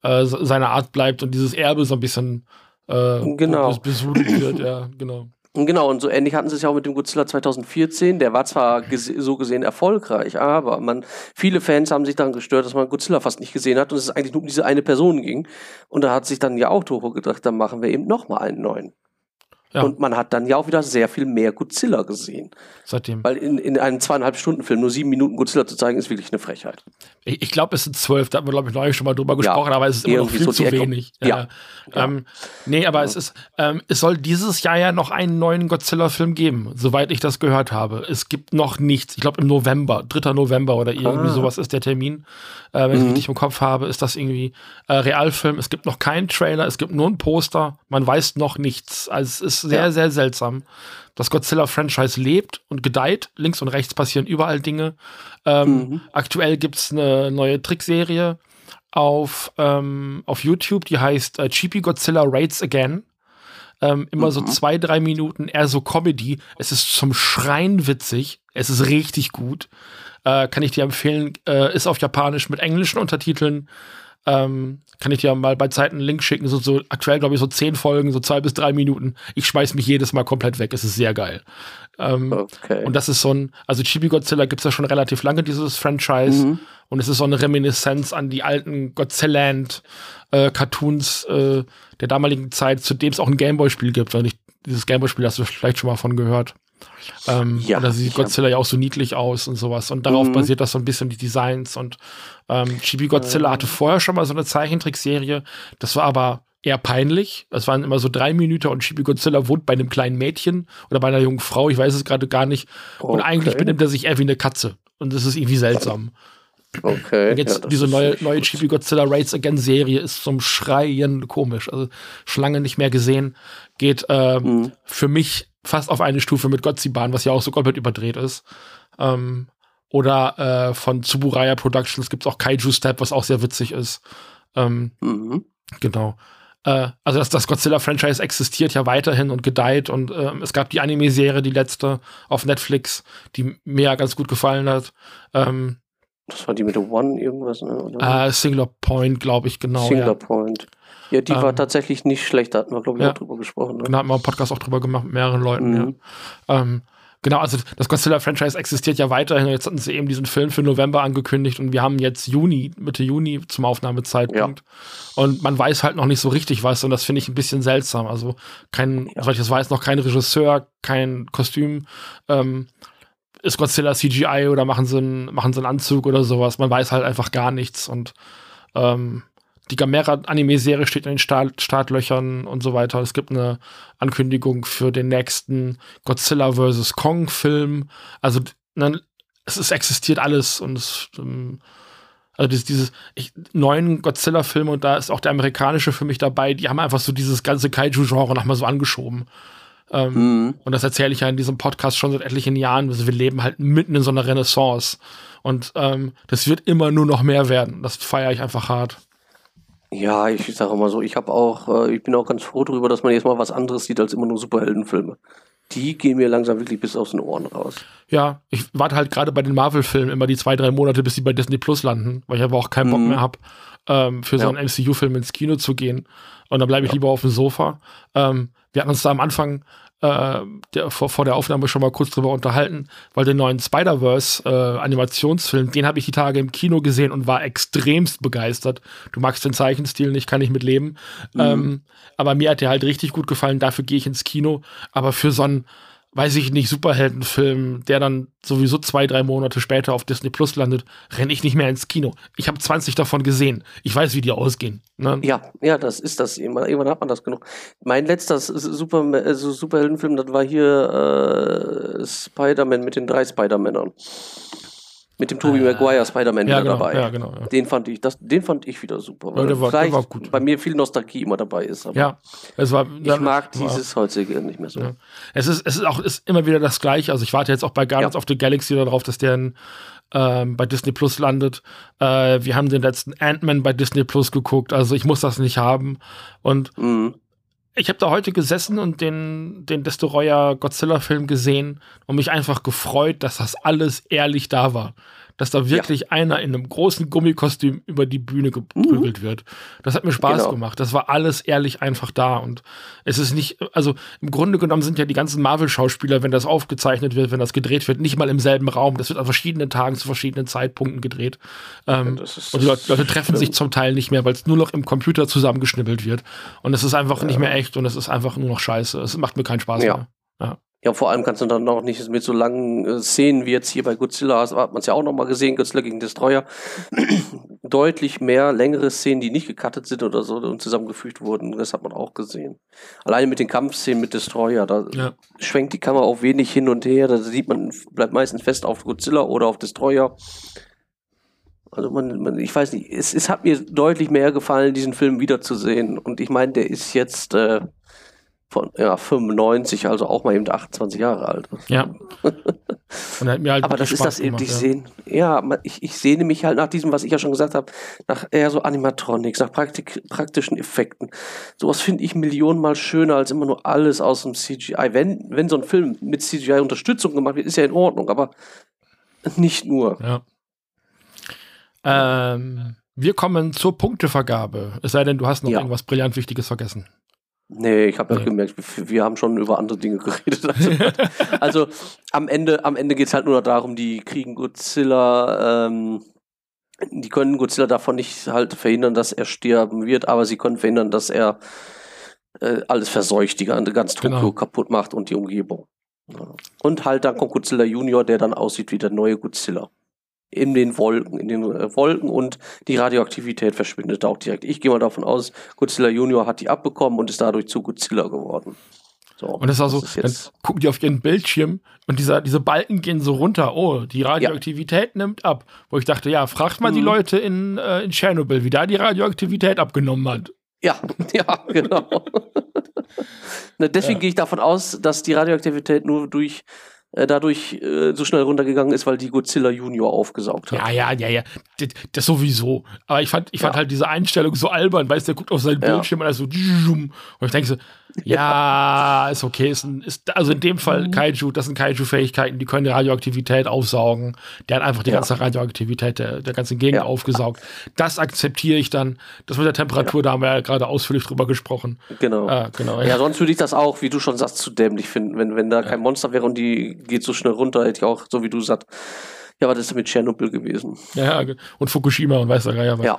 Speaker 2: äh, seiner Art bleibt und dieses Erbe so ein bisschen äh,
Speaker 1: genau.
Speaker 2: wird, ja, genau.
Speaker 1: Genau, und so ähnlich hatten sie es ja auch mit dem Godzilla 2014. Der war zwar gese so gesehen erfolgreich, aber man, viele Fans haben sich daran gestört, dass man Godzilla fast nicht gesehen hat und es eigentlich nur um diese eine Person ging. Und da hat sich dann ja auch Toho gedacht, dann machen wir eben nochmal einen neuen. Ja. Und man hat dann ja auch wieder sehr viel mehr Godzilla gesehen.
Speaker 2: Seitdem.
Speaker 1: Weil in, in einem zweieinhalb Stunden Film nur sieben Minuten Godzilla zu zeigen, ist wirklich eine Frechheit.
Speaker 2: Ich, ich glaube, es sind zwölf, da haben wir, glaube ich, neulich schon mal drüber gesprochen, ja, aber es ist immer noch viel so zu wenig. Ja. ja. Ähm, nee, aber es ist, ähm, es soll dieses Jahr ja noch einen neuen Godzilla-Film geben, soweit ich das gehört habe. Es gibt noch nichts. Ich glaube im November, 3. November oder irgendwie ah. sowas ist der Termin. Äh, wenn mhm. ich richtig im Kopf habe, ist das irgendwie äh, Realfilm. Es gibt noch keinen Trailer, es gibt nur ein Poster. Man weiß noch nichts. Also es ist sehr, ja. sehr seltsam. Das Godzilla-Franchise lebt und gedeiht. Links und rechts passieren überall Dinge. Ähm, mhm. Aktuell gibt es eine neue Trickserie auf, ähm, auf YouTube, die heißt äh, Cheapy Godzilla Raids Again. Ähm, immer mhm. so zwei, drei Minuten, eher so Comedy. Es ist zum Schreien witzig. Es ist richtig gut. Äh, kann ich dir empfehlen. Äh, ist auf Japanisch mit englischen Untertiteln. Ähm, kann ich dir mal bei Zeiten einen Link schicken. So, so aktuell, glaube ich, so zehn Folgen, so zwei bis drei Minuten. Ich schmeiß mich jedes Mal komplett weg. Es ist sehr geil. Ähm, okay. Und das ist so ein, also Chibi Godzilla gibt es ja schon relativ lange, dieses Franchise. Mhm. Und es ist so eine Reminiszenz an die alten Godzilla-Cartoons äh, äh, der damaligen Zeit, zu dem es auch ein Gameboy-Spiel gibt. Weil ich, dieses Gameboy-Spiel hast du vielleicht schon mal von gehört. Ähm, ja, und da sieht Godzilla ja auch so niedlich aus und sowas. Und darauf mhm. basiert das so ein bisschen die Designs. Und ähm, Chibi Godzilla ähm. hatte vorher schon mal so eine Zeichentrickserie. Das war aber eher peinlich. Das waren immer so drei Minuten und Chibi Godzilla wohnt bei einem kleinen Mädchen oder bei einer jungen Frau. Ich weiß es gerade gar nicht. Okay. Und eigentlich benimmt er sich eher wie eine Katze. Und das ist irgendwie seltsam.
Speaker 1: Okay.
Speaker 2: Und jetzt ja, diese neue, neue Chibi Godzilla Raids Again Serie ist zum Schreien komisch. Also Schlange nicht mehr gesehen. Geht äh, mhm. für mich fast auf eine Stufe mit Godzibahn, was ja auch so komplett überdreht ist. Ähm, oder äh, von Tsuburaya Productions gibt es auch Kaiju Step, was auch sehr witzig ist. Ähm, mhm. Genau. Äh, also das, das Godzilla-Franchise existiert ja weiterhin und gedeiht und äh, es gab die Anime-Serie, die letzte auf Netflix, die mir ja ganz gut gefallen hat. Ähm,
Speaker 1: das war die mit One irgendwas, ne?
Speaker 2: Oder? Äh, Singular Point, glaube ich, genau.
Speaker 1: Singular ja. Point. Ja, die ähm, war tatsächlich nicht schlecht, da hatten wir, glaube ich, ja, auch drüber gesprochen. Ne?
Speaker 2: Genau, hatten wir einen Podcast auch drüber gemacht mit mehreren Leuten, mhm. ja. Ähm, genau, also das Godzilla-Franchise existiert ja weiterhin. Jetzt hatten sie eben diesen Film für November angekündigt und wir haben jetzt Juni, Mitte Juni zum Aufnahmezeitpunkt. Ja. Und man weiß halt noch nicht so richtig was und das finde ich ein bisschen seltsam. Also kein, ja. soweit ich das weiß, noch kein Regisseur, kein Kostüm. Ähm, ist Godzilla CGI oder machen sie, einen, machen sie einen Anzug oder sowas? Man weiß halt einfach gar nichts und ähm, die Gamera-Anime-Serie steht in den Start Startlöchern und so weiter. Es gibt eine Ankündigung für den nächsten Godzilla vs. Kong-Film. Also, ne, es, es, existiert alles und es, ähm, also dieses, dieses ich, neuen Godzilla-Filme und da ist auch der amerikanische für mich dabei, die haben einfach so dieses ganze Kaiju-Genre nochmal so angeschoben. Ähm, mhm. Und das erzähle ich ja in diesem Podcast schon seit etlichen Jahren. Also wir leben halt mitten in so einer Renaissance. Und ähm, das wird immer nur noch mehr werden. Das feiere ich einfach hart.
Speaker 1: Ja, ich sage mal so, ich habe auch, äh, ich bin auch ganz froh darüber, dass man jetzt mal was anderes sieht als immer nur Superheldenfilme. Die gehen mir langsam wirklich bis aus den Ohren raus.
Speaker 2: Ja, ich warte halt gerade bei den Marvel-Filmen immer die zwei, drei Monate, bis die bei Disney Plus landen, weil ich aber auch keinen Bock mhm. mehr habe, ähm, für so einen MCU-Film ins Kino zu gehen. Und dann bleibe ich ja. lieber auf dem Sofa. Ähm, wir hatten uns da am Anfang äh, der, vor, vor der Aufnahme schon mal kurz drüber unterhalten, weil den neuen Spider-Verse äh, den habe ich die Tage im Kino gesehen und war extremst begeistert. Du magst den Zeichenstil nicht, kann ich mit leben. Mhm. Ähm, aber mir hat der halt richtig gut gefallen, dafür gehe ich ins Kino. Aber für so einen weiß ich nicht, Superheldenfilm, der dann sowieso zwei, drei Monate später auf Disney Plus landet, renne ich nicht mehr ins Kino. Ich habe 20 davon gesehen. Ich weiß, wie die ausgehen. Ne?
Speaker 1: Ja, ja, das ist das. Irgendwann, hat man das genug. Mein letzter Super, also Superheldenfilm, das war hier äh, Spider-Man mit den drei Spider-Männern mit dem Tobey äh, Maguire Spider-Man
Speaker 2: ja,
Speaker 1: genau,
Speaker 2: dabei. Ja, genau, ja.
Speaker 1: Den fand ich, das, den fand ich wieder super. Weil ja, war, vielleicht war gut. bei mir viel Nostalgie immer dabei ist.
Speaker 2: ja, es war.
Speaker 1: Ich mag dieses heutige nicht mehr so.
Speaker 2: Es ist, es ist auch ist immer wieder das Gleiche. Also ich warte jetzt auch bei Guardians of the Galaxy darauf, dass der in, ähm, bei Disney Plus landet. Äh, wir haben den letzten Ant-Man bei Disney Plus geguckt. Also ich muss das nicht haben. Und mhm ich habe da heute gesessen und den, den Destroyer Godzilla-Film gesehen und mich einfach gefreut, dass das alles ehrlich da war. Dass da wirklich ja. einer in einem großen Gummikostüm über die Bühne geprügelt mhm. wird. Das hat mir Spaß genau. gemacht. Das war alles ehrlich einfach da. Und es ist nicht, also im Grunde genommen sind ja die ganzen Marvel-Schauspieler, wenn das aufgezeichnet wird, wenn das gedreht wird, nicht mal im selben Raum. Das wird an verschiedenen Tagen zu verschiedenen Zeitpunkten gedreht. Ähm, ja, und die Leute, Leute treffen sich zum Teil nicht mehr, weil es nur noch im Computer zusammengeschnibbelt wird. Und es ist einfach ja. nicht mehr echt und es ist einfach nur noch scheiße. Es macht mir keinen Spaß mehr.
Speaker 1: Ja. Ja, vor allem kannst du dann auch nicht mit so langen äh, Szenen wie jetzt hier bei Godzilla, hat man es ja auch nochmal gesehen, Godzilla gegen Destroyer, deutlich mehr längere Szenen, die nicht gecuttet sind oder so und zusammengefügt wurden. Das hat man auch gesehen. Alleine mit den Kampfszenen mit Destroyer, da ja. schwenkt die Kamera auch wenig hin und her, da sieht man, bleibt meistens fest auf Godzilla oder auf Destroyer. Also man, man ich weiß nicht, es, es hat mir deutlich mehr gefallen, diesen Film wiederzusehen. Und ich meine, der ist jetzt äh, von ja, 95, also auch mal eben 28 Jahre alt.
Speaker 2: Ja.
Speaker 1: Halt Aber das ist das eben, ich ja. sehen, ja, ich, ich sehne mich halt nach diesem, was ich ja schon gesagt habe, nach eher so Animatronics, nach Praktik, praktischen Effekten. Sowas finde ich millionenmal schöner als immer nur alles aus dem CGI. Wenn, wenn so ein Film mit CGI-Unterstützung gemacht wird, ist ja in Ordnung, aber nicht nur.
Speaker 2: Ja. Ähm, wir kommen zur Punktevergabe. Es sei denn, du hast noch ja. irgendwas brillant Wichtiges vergessen.
Speaker 1: Nee, ich habe ja gemerkt, wir, haben schon über andere Dinge geredet. Also, also am Ende, am Ende geht es halt nur darum, die kriegen Godzilla, ähm, die können Godzilla davon nicht halt verhindern, dass er sterben wird, aber sie können verhindern, dass er äh, alles verseucht, die ganz Tokio genau. kaputt macht und die Umgebung. Und halt dann kommt Godzilla Junior, der dann aussieht wie der neue Godzilla in den Wolken, in den äh, Wolken und die Radioaktivität verschwindet auch direkt. Ich gehe mal davon aus, Godzilla Junior hat die abbekommen und ist dadurch zu Godzilla geworden.
Speaker 2: So, und das ist also, ist dann gucken die auf ihren Bildschirm und dieser, diese Balken gehen so runter. Oh, die Radioaktivität ja. nimmt ab. Wo ich dachte, ja, fragt mal mhm. die Leute in, äh, in Tschernobyl, wie da die Radioaktivität abgenommen hat.
Speaker 1: Ja, ja, genau. ne, deswegen ja. gehe ich davon aus, dass die Radioaktivität nur durch dadurch äh, so schnell runtergegangen ist, weil die Godzilla Junior aufgesaugt hat.
Speaker 2: Ja, ja, ja, ja. Das, das sowieso. Aber ich fand, ich fand ja. halt diese Einstellung so albern, weißt du, der guckt auf seinen Bildschirm ja. und er so und ich denke so, ja, ist okay. Ist, ein, ist also in dem Fall mhm. Kaiju, das sind Kaiju-Fähigkeiten, die können die Radioaktivität aufsaugen. Der hat einfach die ja. ganze Radioaktivität der, der ganzen Gegend ja. aufgesaugt. Das akzeptiere ich dann. Das mit der Temperatur, ja. da haben wir ja gerade ausführlich drüber gesprochen.
Speaker 1: Genau. Ah, genau ja. sonst würde ich das auch, wie du schon sagst, zu dämlich finden. Wenn, wenn da kein Monster wäre und die geht so schnell runter, hätte ich auch, so wie du sagst, ja, was ist denn mit Tschernobyl gewesen?
Speaker 2: Ja, und Fukushima und weiß der Geier
Speaker 1: was. Ja.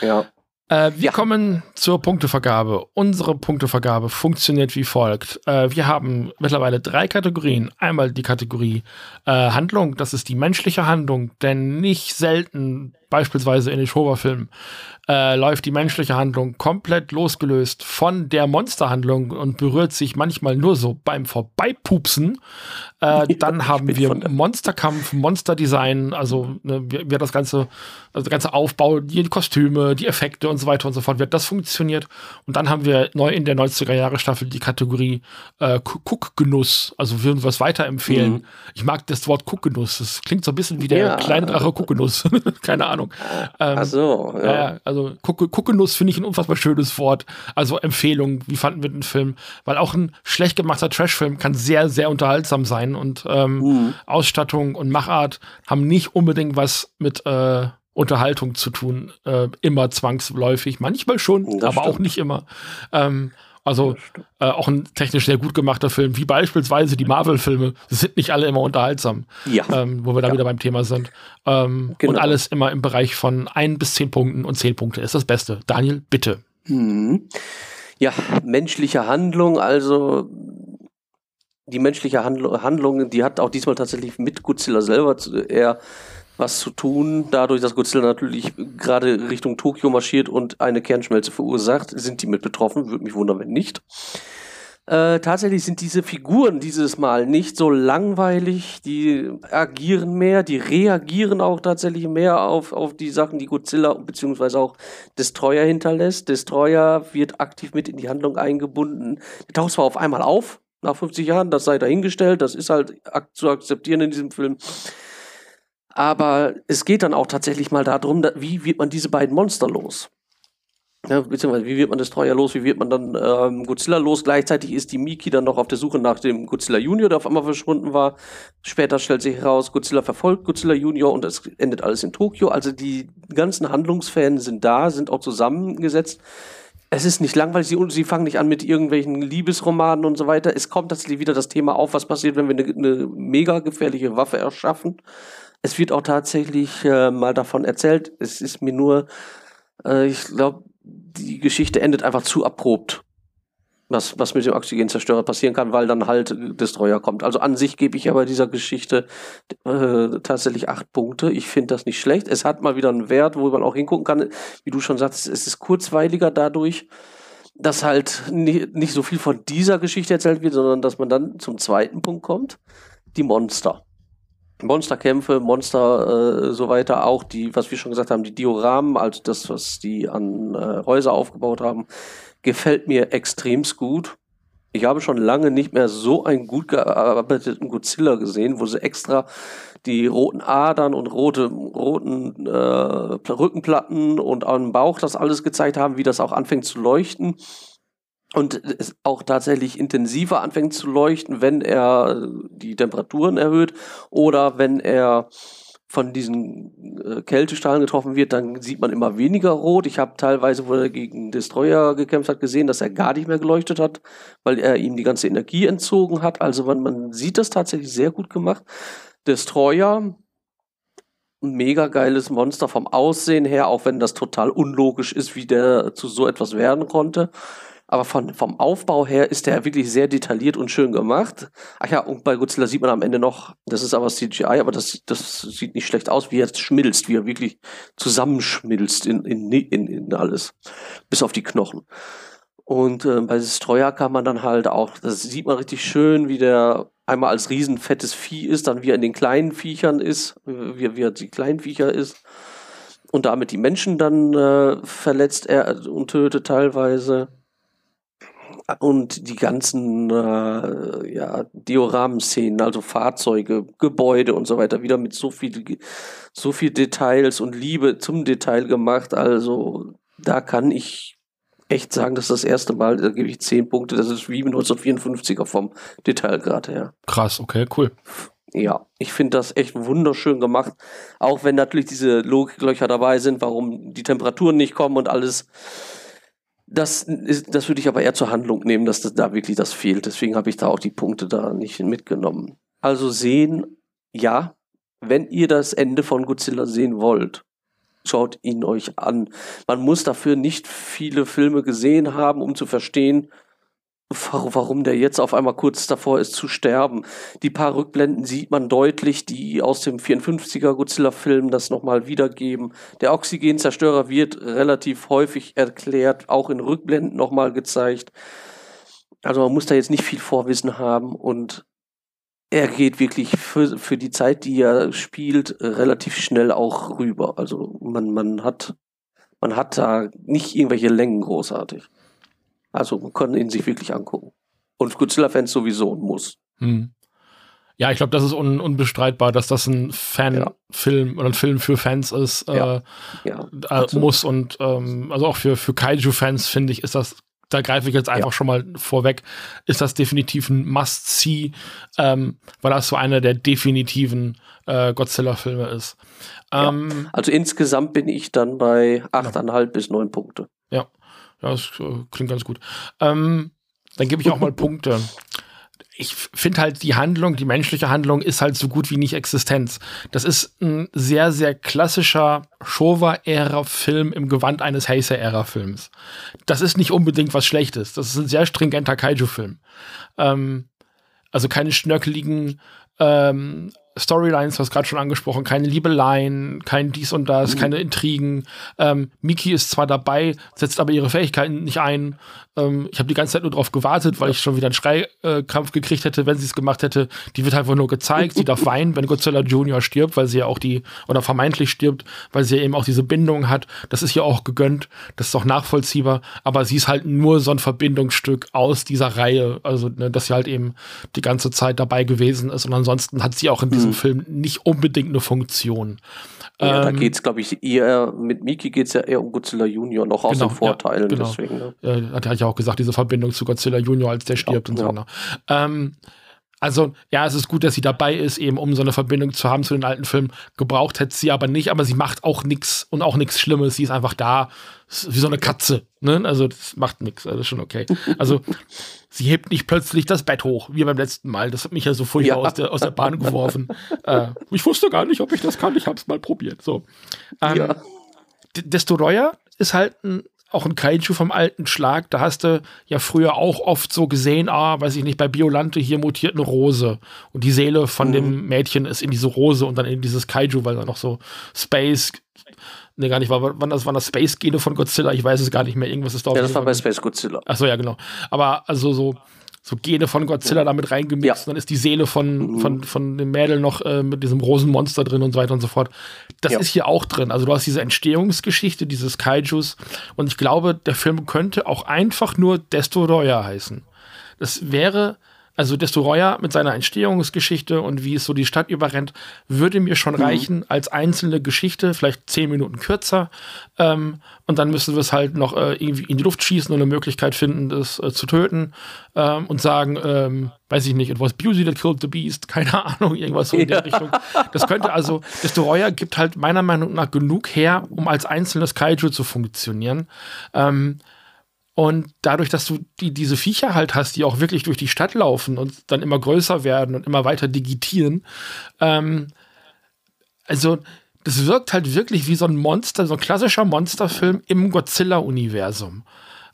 Speaker 1: Ja.
Speaker 2: Äh, wir ja. kommen zur Punktevergabe. Unsere Punktevergabe funktioniert wie folgt. Äh, wir haben mittlerweile drei Kategorien. Einmal die Kategorie äh, Handlung, das ist die menschliche Handlung, denn nicht selten, beispielsweise in den Showa-Filmen, äh, läuft die menschliche Handlung komplett losgelöst von der Monsterhandlung und berührt sich manchmal nur so beim Vorbeipupsen. Äh, dann haben wir Monsterkampf, Monsterdesign, also ne, wie, wie das ganze, also der ganze Aufbau, die Kostüme, die Effekte und so weiter und so fort, wird das funktioniert. Und dann haben wir neu in der 90er Jahre Staffel die Kategorie äh, Guckgenuss, also würden wir es weiterempfehlen. Mhm. Ich mag das Wort Guckgenuss, das klingt so ein bisschen wie der ja. kleine Drache Guckgenuss, keine Ahnung.
Speaker 1: Ähm, Ach so,
Speaker 2: ja. also also Guckenuss finde ich ein unfassbar schönes Wort. Also Empfehlung, wie fanden wir den Film? Weil auch ein schlecht gemachter Trashfilm kann sehr, sehr unterhaltsam sein und ähm, mhm. Ausstattung und Machart haben nicht unbedingt was mit äh, Unterhaltung zu tun, äh, immer zwangsläufig. Manchmal schon, das aber stimmt. auch nicht immer. Ähm, also äh, auch ein technisch sehr gut gemachter Film, wie beispielsweise die Marvel-Filme, sind nicht alle immer unterhaltsam. Ja. Ähm, wo wir da ja. wieder beim Thema sind. Ähm, genau. Und alles immer im Bereich von ein bis zehn Punkten und zehn Punkte ist das Beste. Daniel, bitte.
Speaker 1: Mhm. Ja, menschliche Handlung, also die menschliche Handlung, die hat auch diesmal tatsächlich mit Godzilla selber eher was zu tun. Dadurch, dass Godzilla natürlich gerade Richtung Tokio marschiert und eine Kernschmelze verursacht, sind die mit betroffen. Würde mich wundern, wenn nicht. Äh, tatsächlich sind diese Figuren dieses Mal nicht so langweilig, die agieren mehr, die reagieren auch tatsächlich mehr auf, auf die Sachen, die Godzilla bzw. auch Destroyer hinterlässt. Destroyer wird aktiv mit in die Handlung eingebunden. Der taucht zwar auf einmal auf, nach 50 Jahren, das sei dahingestellt, das ist halt ak zu akzeptieren in diesem Film. Aber es geht dann auch tatsächlich mal darum, wie wird man diese beiden Monster los? Ja, beziehungsweise, wie wird man Destroyer los? Wie wird man dann ähm, Godzilla los? Gleichzeitig ist die Miki dann noch auf der Suche nach dem Godzilla Junior, der auf einmal verschwunden war. Später stellt sich heraus, Godzilla verfolgt Godzilla Junior und es endet alles in Tokio. Also die ganzen Handlungsfans sind da, sind auch zusammengesetzt. Es ist nicht langweilig, sie, sie fangen nicht an mit irgendwelchen Liebesromanen und so weiter. Es kommt tatsächlich wieder das Thema auf, was passiert, wenn wir eine, eine mega gefährliche Waffe erschaffen. Es wird auch tatsächlich äh, mal davon erzählt. Es ist mir nur, äh, ich glaube, die Geschichte endet einfach zu erprobt. Was, was mit dem Oxygenzerstörer passieren kann, weil dann halt Destroyer kommt. Also an sich gebe ich aber dieser Geschichte äh, tatsächlich acht Punkte. Ich finde das nicht schlecht. Es hat mal wieder einen Wert, wo man auch hingucken kann. Wie du schon sagst, es ist kurzweiliger dadurch, dass halt nicht, nicht so viel von dieser Geschichte erzählt wird, sondern dass man dann zum zweiten Punkt kommt. Die Monster. Monsterkämpfe, Monster, äh, so weiter, auch die, was wir schon gesagt haben, die Dioramen, also das, was die an äh, Häuser aufgebaut haben, gefällt mir extremst gut. Ich habe schon lange nicht mehr so einen gut gearbeiteten Godzilla gesehen, wo sie extra die roten Adern und rote, roten äh, Rückenplatten und am Bauch das alles gezeigt haben, wie das auch anfängt zu leuchten und es auch tatsächlich intensiver anfängt zu leuchten, wenn er die Temperaturen erhöht oder wenn er von diesen äh, Kältestrahlen getroffen wird, dann sieht man immer weniger rot. Ich habe teilweise, wo er gegen Destroyer gekämpft hat, gesehen, dass er gar nicht mehr geleuchtet hat, weil er ihm die ganze Energie entzogen hat. Also man, man sieht das tatsächlich sehr gut gemacht. Destroyer, ein mega geiles Monster vom Aussehen her, auch wenn das total unlogisch ist, wie der zu so etwas werden konnte. Aber von, vom Aufbau her ist der wirklich sehr detailliert und schön gemacht. Ach ja, und bei Godzilla sieht man am Ende noch, das ist aber CGI, aber das, das sieht nicht schlecht aus, wie er jetzt schmilzt, wie er wirklich zusammenschmilzt in, in, in, in alles. Bis auf die Knochen. Und äh, bei Destroyer kann man dann halt auch, das sieht man richtig schön, wie der einmal als riesenfettes Vieh ist, dann wie er in den kleinen Viechern ist, wie, wie er die kleinen Viecher ist. Und damit die Menschen dann äh, verletzt er und tötet teilweise und die ganzen äh, ja, Dioramen-Szenen, also Fahrzeuge, Gebäude und so weiter, wieder mit so viel, so viel Details und Liebe zum Detail gemacht. Also da kann ich echt sagen, das ist das erste Mal, da gebe ich zehn Punkte, das ist wie 1954er vom Detailgrad her.
Speaker 2: Krass, okay, cool.
Speaker 1: Ja, ich finde das echt wunderschön gemacht. Auch wenn natürlich diese Logiklöcher dabei sind, warum die Temperaturen nicht kommen und alles. Das, ist, das würde ich aber eher zur Handlung nehmen, dass das da wirklich das fehlt. Deswegen habe ich da auch die Punkte da nicht mitgenommen. Also sehen, ja, wenn ihr das Ende von Godzilla sehen wollt, schaut ihn euch an. Man muss dafür nicht viele Filme gesehen haben, um zu verstehen, warum der jetzt auf einmal kurz davor ist zu sterben. Die paar Rückblenden sieht man deutlich, die aus dem 54er Godzilla-Film das nochmal wiedergeben. Der Oxygenzerstörer wird relativ häufig erklärt, auch in Rückblenden nochmal gezeigt. Also man muss da jetzt nicht viel Vorwissen haben und er geht wirklich für, für die Zeit, die er spielt, relativ schnell auch rüber. Also man, man hat, man hat da nicht irgendwelche Längen großartig. Also man kann ihn sich wirklich angucken. Und Godzilla-Fans sowieso ein Muss. Hm.
Speaker 2: Ja, ich glaube, das ist un unbestreitbar, dass das ein Fanfilm ja. oder ein Film für Fans ist, ja. Äh, ja, äh, muss. Und ähm, also auch für, für Kaiju-Fans, finde ich, ist das, da greife ich jetzt einfach schon mal vorweg, ist das definitiv ein Must-See, ähm, weil das so einer der definitiven äh, Godzilla-Filme ist.
Speaker 1: Ähm, also insgesamt bin ich dann bei 8,5 bis 9 Punkte.
Speaker 2: Ja. Ja, das äh, klingt ganz gut. Ähm, dann gebe ich auch mal Punkte. Ich finde halt, die Handlung, die menschliche Handlung ist halt so gut wie nicht Existenz. Das ist ein sehr, sehr klassischer Showa-Ära-Film im Gewand eines Heisei-Ära-Films. Das ist nicht unbedingt was Schlechtes. Das ist ein sehr stringenter Kaiju-Film. Ähm, also keine schnörkeligen ähm, Storylines, du hast gerade schon angesprochen, keine Liebeleien, kein dies und das, mhm. keine Intrigen. Ähm, Miki ist zwar dabei, setzt aber ihre Fähigkeiten nicht ein. Ähm, ich habe die ganze Zeit nur darauf gewartet, weil ich schon wieder einen Schreikrampf gekriegt hätte, wenn sie es gemacht hätte. Die wird einfach nur gezeigt, sie darf weinen, wenn Godzilla Junior stirbt, weil sie ja auch die, oder vermeintlich stirbt, weil sie ja eben auch diese Bindung hat. Das ist ja auch gegönnt, das ist auch nachvollziehbar, aber sie ist halt nur so ein Verbindungsstück aus dieser Reihe, also ne, dass sie halt eben die ganze Zeit dabei gewesen ist und ansonsten hat sie auch in diesem mhm. Film nicht unbedingt eine Funktion.
Speaker 1: Ja, da ähm, geht es, glaube ich, eher, mit Miki geht es ja eher um Godzilla Junior, noch aus genau, den Vorteilen. Ja, genau. deswegen, ne?
Speaker 2: ja, hat er ja auch gesagt, diese Verbindung zu Godzilla Junior, als der stirbt ja, und so. Ne? Ähm, also, ja, es ist gut, dass sie dabei ist, eben um so eine Verbindung zu haben zu den alten Filmen. Gebraucht hätte sie aber nicht, aber sie macht auch nichts und auch nichts Schlimmes. Sie ist einfach da, ist wie so eine Katze. Ne? Also, das macht nichts, also, schon okay. Also, sie hebt nicht plötzlich das Bett hoch, wie beim letzten Mal. Das hat mich ja so furchtbar ja. aus, der, aus der Bahn geworfen. äh, ich wusste gar nicht, ob ich das kann. Ich hab's mal probiert. So. Ähm, ja. Destroyer ist halt ein auch ein Kaiju vom alten Schlag, da hast du ja früher auch oft so gesehen, ah, weiß ich nicht, bei Biolante hier mutiert eine Rose und die Seele von mhm. dem Mädchen ist in diese Rose und dann in dieses Kaiju, weil da noch so Space, ne, gar nicht, war, wann das waren das Space-Gene von Godzilla, ich weiß es gar nicht mehr, irgendwas ist da.
Speaker 1: Ja, das war bei Space Godzilla.
Speaker 2: Achso, ja, genau. Aber also so, so Gene von Godzilla damit reingemixt. Ja. Dann ist die Seele von, mhm. von, von dem Mädel noch äh, mit diesem Rosenmonster drin und so weiter und so fort. Das ja. ist hier auch drin. Also du hast diese Entstehungsgeschichte dieses Kaijus und ich glaube, der Film könnte auch einfach nur Destroyer heißen. Das wäre also Destroyer mit seiner Entstehungsgeschichte und wie es so die Stadt überrennt, würde mir schon mhm. reichen als einzelne Geschichte, vielleicht zehn Minuten kürzer. Ähm, und dann müssen wir es halt noch äh, irgendwie in die Luft schießen und eine Möglichkeit finden, das äh, zu töten ähm, und sagen, ähm, weiß ich nicht, it was Beauty that killed the beast, keine Ahnung, irgendwas so in der Richtung. Das könnte also, Destroyer gibt halt meiner Meinung nach genug her, um als einzelnes Kaiju zu funktionieren. Ähm, und dadurch, dass du die, diese Viecher halt hast, die auch wirklich durch die Stadt laufen und dann immer größer werden und immer weiter digitieren, ähm, also das wirkt halt wirklich wie so ein Monster, so ein klassischer Monsterfilm im Godzilla-Universum.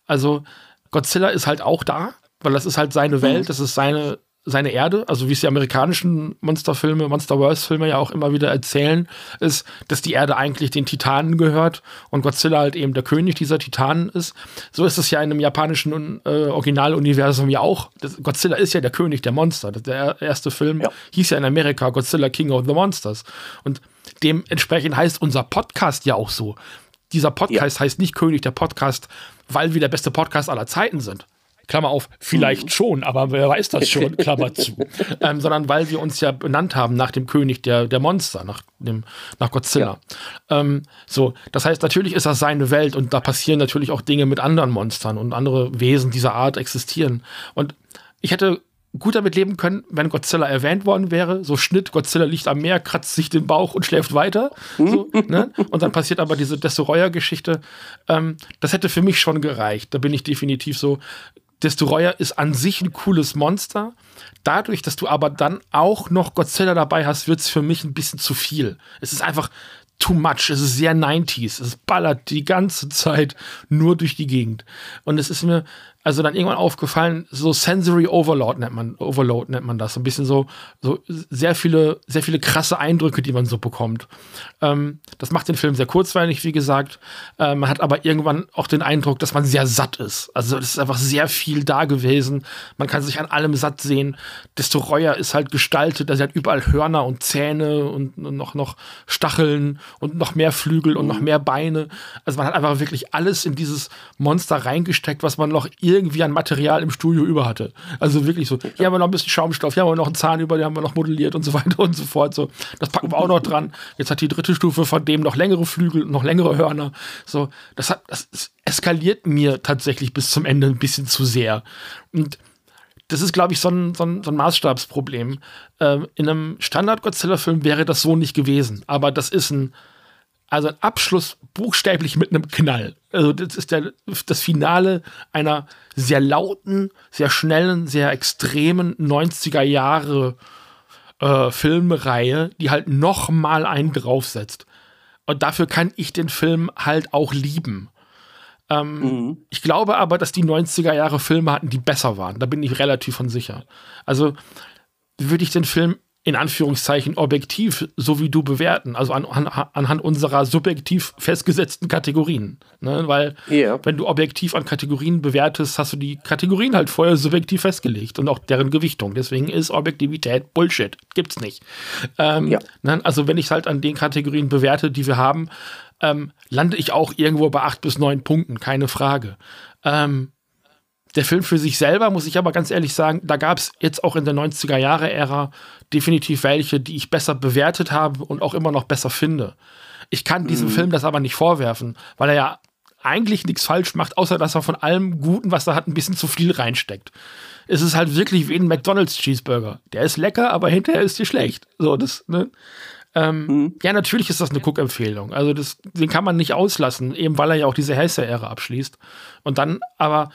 Speaker 2: Also Godzilla ist halt auch da, weil das ist halt seine Welt, mhm. das ist seine, seine Erde, also wie es die amerikanischen Monsterfilme, Monsterverse-Filme ja auch immer wieder erzählen, ist, dass die Erde eigentlich den Titanen gehört und Godzilla halt eben der König dieser Titanen ist. So ist es ja in einem japanischen äh, Originaluniversum ja auch. Das, Godzilla ist ja der König der Monster. Der erste Film ja. hieß ja in Amerika Godzilla King of the Monsters. Und dementsprechend heißt unser Podcast ja auch so. Dieser Podcast ja. heißt nicht König der Podcast, weil wir der beste Podcast aller Zeiten sind. Klammer auf, vielleicht mhm. schon, aber wer weiß das schon, Klammer zu. Ähm, sondern weil wir uns ja benannt haben nach dem König der, der Monster, nach, dem, nach Godzilla. Ja. Ähm, so, das heißt, natürlich ist das seine Welt und da passieren natürlich auch Dinge mit anderen Monstern und andere Wesen dieser Art existieren. Und ich hätte gut damit leben können, wenn Godzilla erwähnt worden wäre. So Schnitt, Godzilla liegt am Meer, kratzt sich den Bauch und schläft weiter. So, ne? Und dann passiert aber diese Destroyer-Geschichte. Ähm, das hätte für mich schon gereicht. Da bin ich definitiv so. Destroyer ist an sich ein cooles Monster. Dadurch, dass du aber dann auch noch Godzilla dabei hast, wird es für mich ein bisschen zu viel. Es ist einfach too much. Es ist sehr 90s. Es ballert die ganze Zeit nur durch die Gegend. Und es ist mir, also dann irgendwann aufgefallen, so Sensory Overload nennt man, Overload nennt man das. So ein bisschen so, so sehr viele, sehr viele krasse Eindrücke, die man so bekommt. Ähm, das macht den Film sehr kurzweilig, wie gesagt. Äh, man hat aber irgendwann auch den Eindruck, dass man sehr satt ist. Also es ist einfach sehr viel da gewesen. Man kann sich an allem satt sehen. Desto reuer ist halt gestaltet. Also er hat überall Hörner und Zähne und, und noch, noch Stacheln und noch mehr Flügel und noch mehr Beine. Also man hat einfach wirklich alles in dieses Monster reingesteckt, was man noch irgendwie irgendwie an Material im Studio über hatte. Also wirklich so, hier haben wir noch ein bisschen Schaumstoff, hier haben wir noch einen Zahn über, den haben wir noch modelliert und so weiter und so fort. So, das packen wir auch noch dran. Jetzt hat die dritte Stufe von dem noch längere Flügel, noch längere Hörner. So, das hat, das eskaliert mir tatsächlich bis zum Ende ein bisschen zu sehr. Und das ist, glaube ich, so ein, so ein, so ein Maßstabsproblem. Ähm, in einem Standard-Godzilla-Film wäre das so nicht gewesen. Aber das ist ein also ein Abschluss buchstäblich mit einem Knall. Also das ist der, das Finale einer sehr lauten, sehr schnellen, sehr extremen 90er Jahre äh, Filmreihe, die halt noch mal einen draufsetzt. Und dafür kann ich den Film halt auch lieben. Ähm, mhm. Ich glaube aber, dass die 90er Jahre Filme hatten, die besser waren. Da bin ich relativ von sicher. Also würde ich den Film in Anführungszeichen objektiv, so wie du bewerten, also an, an, anhand unserer subjektiv festgesetzten Kategorien. Ne? Weil, yeah. wenn du objektiv an Kategorien bewertest, hast du die Kategorien halt vorher subjektiv festgelegt und auch deren Gewichtung. Deswegen ist Objektivität Bullshit. Gibt's nicht. Ähm, ja. ne? Also, wenn ich es halt an den Kategorien bewerte, die wir haben, ähm, lande ich auch irgendwo bei acht bis neun Punkten, keine Frage. Ähm, der Film für sich selber, muss ich aber ganz ehrlich sagen, da gab es jetzt auch in der 90er-Jahre-Ära definitiv welche, die ich besser bewertet habe und auch immer noch besser finde. Ich kann diesem mhm. Film das aber nicht vorwerfen, weil er ja eigentlich nichts falsch macht, außer dass er von allem Guten, was er hat, ein bisschen zu viel reinsteckt. Es ist halt wirklich wie ein McDonald's Cheeseburger. Der ist lecker, aber hinterher ist dir schlecht. So, das, ne? Ähm, mhm. Ja, natürlich ist das eine Cook-Empfehlung. Also das, den kann man nicht auslassen, eben weil er ja auch diese Hesse-Ära abschließt. Und dann aber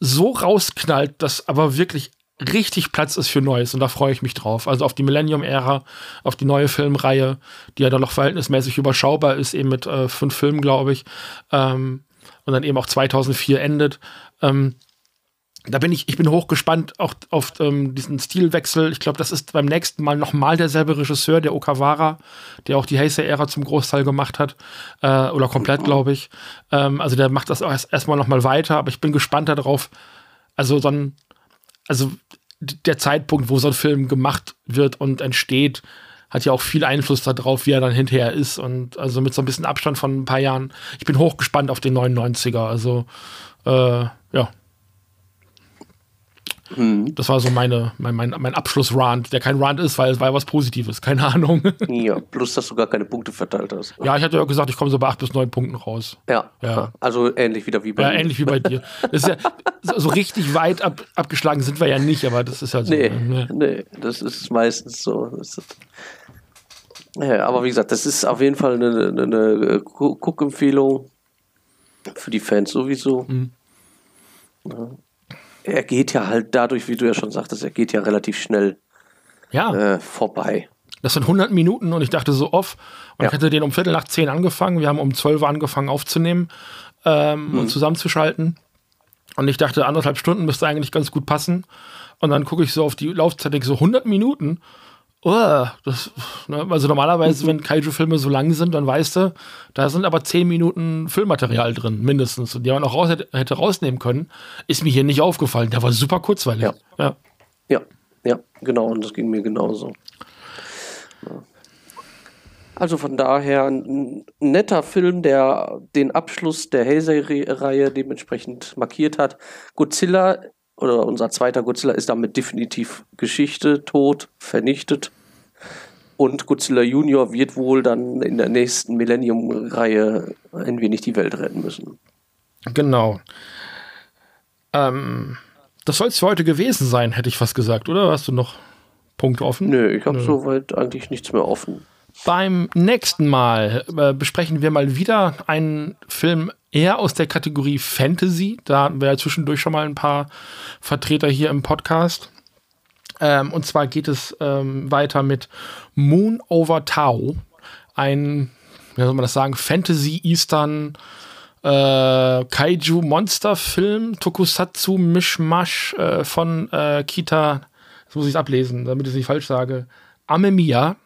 Speaker 2: so rausknallt, dass aber wirklich richtig Platz ist für Neues und da freue ich mich drauf. Also auf die Millennium-Ära, auf die neue Filmreihe, die ja dann noch verhältnismäßig überschaubar ist, eben mit äh, fünf Filmen, glaube ich. Ähm, und dann eben auch 2004 endet. Ähm, da bin ich, ich bin hochgespannt auch auf ähm, diesen Stilwechsel. Ich glaube, das ist beim nächsten Mal nochmal derselbe Regisseur, der Okawara, der auch die Heisei-Ära zum Großteil gemacht hat. Äh, oder komplett, glaube ich. Ähm, also der macht das auch erst, erstmal nochmal weiter, aber ich bin gespannt darauf. Also so ein, also der Zeitpunkt, wo so ein Film gemacht wird und entsteht, hat ja auch viel Einfluss darauf, wie er dann hinterher ist. Und also mit so ein bisschen Abstand von ein paar Jahren. Ich bin hochgespannt auf den 99er. Also, äh, ja. Mhm. Das war so meine, mein, mein, mein Abschluss-Rant, der kein Rant ist, weil es war ja was Positives, keine Ahnung.
Speaker 1: Ja, plus, dass du gar keine Punkte verteilt hast.
Speaker 2: Ja, ich hatte ja gesagt, ich komme so bei acht bis neun Punkten raus.
Speaker 1: Ja, ja. also ähnlich wieder wie
Speaker 2: bei dir. Ja, ähnlich wie bei dir. Das ist ja, so richtig weit ab, abgeschlagen sind wir ja nicht, aber das ist ja so.
Speaker 1: Nee, ne? nee das ist meistens so. Ja, aber wie gesagt, das ist auf jeden Fall eine, eine, eine Guck-Empfehlung für die Fans sowieso. Mhm. Ja er geht ja halt dadurch, wie du ja schon sagtest, er geht ja relativ schnell
Speaker 2: ja.
Speaker 1: Äh, vorbei.
Speaker 2: Das sind 100 Minuten und ich dachte so off. Und ja. ich hätte den um Viertel nach zehn angefangen. Wir haben um 12 Uhr angefangen aufzunehmen ähm, mhm. und zusammenzuschalten. Und ich dachte, anderthalb Stunden müsste eigentlich ganz gut passen. Und dann gucke ich so auf die Laufzeit, denke so 100 Minuten. Oh, das, ne? Also normalerweise, wenn Kaiju-Filme so lang sind, dann weißt du, da sind aber zehn Minuten Füllmaterial drin, mindestens, die man auch raus, hätte, hätte, rausnehmen können. Ist mir hier nicht aufgefallen. Der war super kurzweilig.
Speaker 1: Ja. Ja, ja, ja genau, und das ging mir genauso. Also von daher ein netter Film, der den Abschluss der Heisei-Reihe dementsprechend markiert hat. Godzilla oder unser zweiter Godzilla ist damit definitiv Geschichte, tot, vernichtet. Und Godzilla Junior wird wohl dann in der nächsten Millennium-Reihe ein wenig die Welt retten müssen.
Speaker 2: Genau. Ähm, das soll es für heute gewesen sein, hätte ich fast gesagt, oder? Hast du noch Punkte offen?
Speaker 1: Nö, ich habe soweit eigentlich nichts mehr offen.
Speaker 2: Beim nächsten Mal äh, besprechen wir mal wieder einen Film eher aus der Kategorie Fantasy. Da hatten wir ja zwischendurch schon mal ein paar Vertreter hier im Podcast. Ähm, und zwar geht es ähm, weiter mit Moon Over Tau. Ein, wie soll man das sagen, Fantasy Eastern äh, Kaiju Monster Film, Tokusatsu Mischmasch äh, von äh, Kita, das muss ich ablesen, damit ich es nicht falsch sage, Amemiya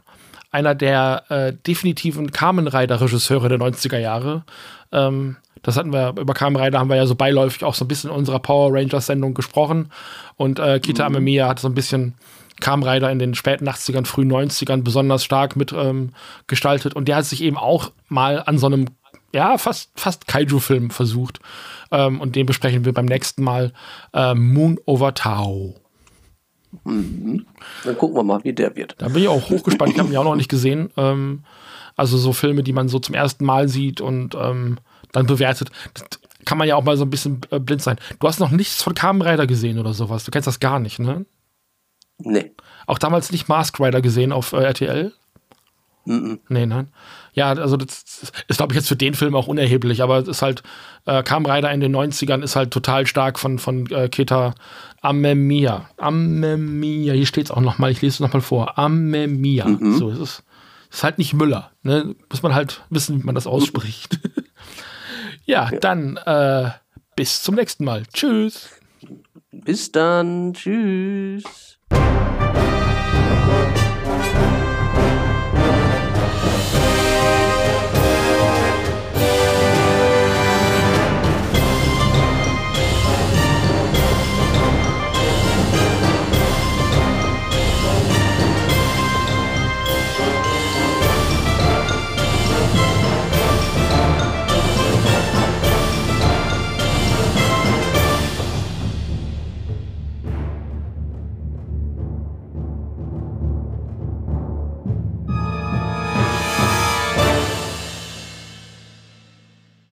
Speaker 2: einer der äh, definitiven Kamen Rider Regisseure der 90er Jahre. Ähm, das hatten wir, über Kamen Rider haben wir ja so beiläufig auch so ein bisschen in unserer Power Rangers Sendung gesprochen. Und äh, Kita mhm. Amemiya hat so ein bisschen Kamen Rider in den späten 80ern, frühen 90ern besonders stark mit ähm, gestaltet. Und der hat sich eben auch mal an so einem, ja, fast, fast Kaiju-Film versucht. Ähm, und den besprechen wir beim nächsten Mal. Äh, Moon Over Tau.
Speaker 1: Mhm. Dann gucken wir mal, wie der wird.
Speaker 2: Da bin ich auch hochgespannt. Ich habe ihn ja auch noch nicht gesehen. Ähm, also so Filme, die man so zum ersten Mal sieht und ähm, dann bewertet. Das kann man ja auch mal so ein bisschen äh, blind sein. Du hast noch nichts von Kamen Rider gesehen oder sowas. Du kennst das gar nicht, ne?
Speaker 1: Nee.
Speaker 2: Auch damals nicht Mask Rider gesehen auf äh, RTL? Mhm. Nee, nein. Ja, also das ist, glaube ich, jetzt für den Film auch unerheblich, aber es ist halt, äh, Kamen Rider in den 90ern ist halt total stark von, von äh, Keta Amemia. Amemia, hier steht es auch nochmal, ich lese es nochmal vor. Amemia. Mhm. So, es ist, ist halt nicht Müller. Ne? Muss man halt wissen, wie man das ausspricht. ja, ja, dann äh, bis zum nächsten Mal. Tschüss.
Speaker 1: Bis dann. Tschüss.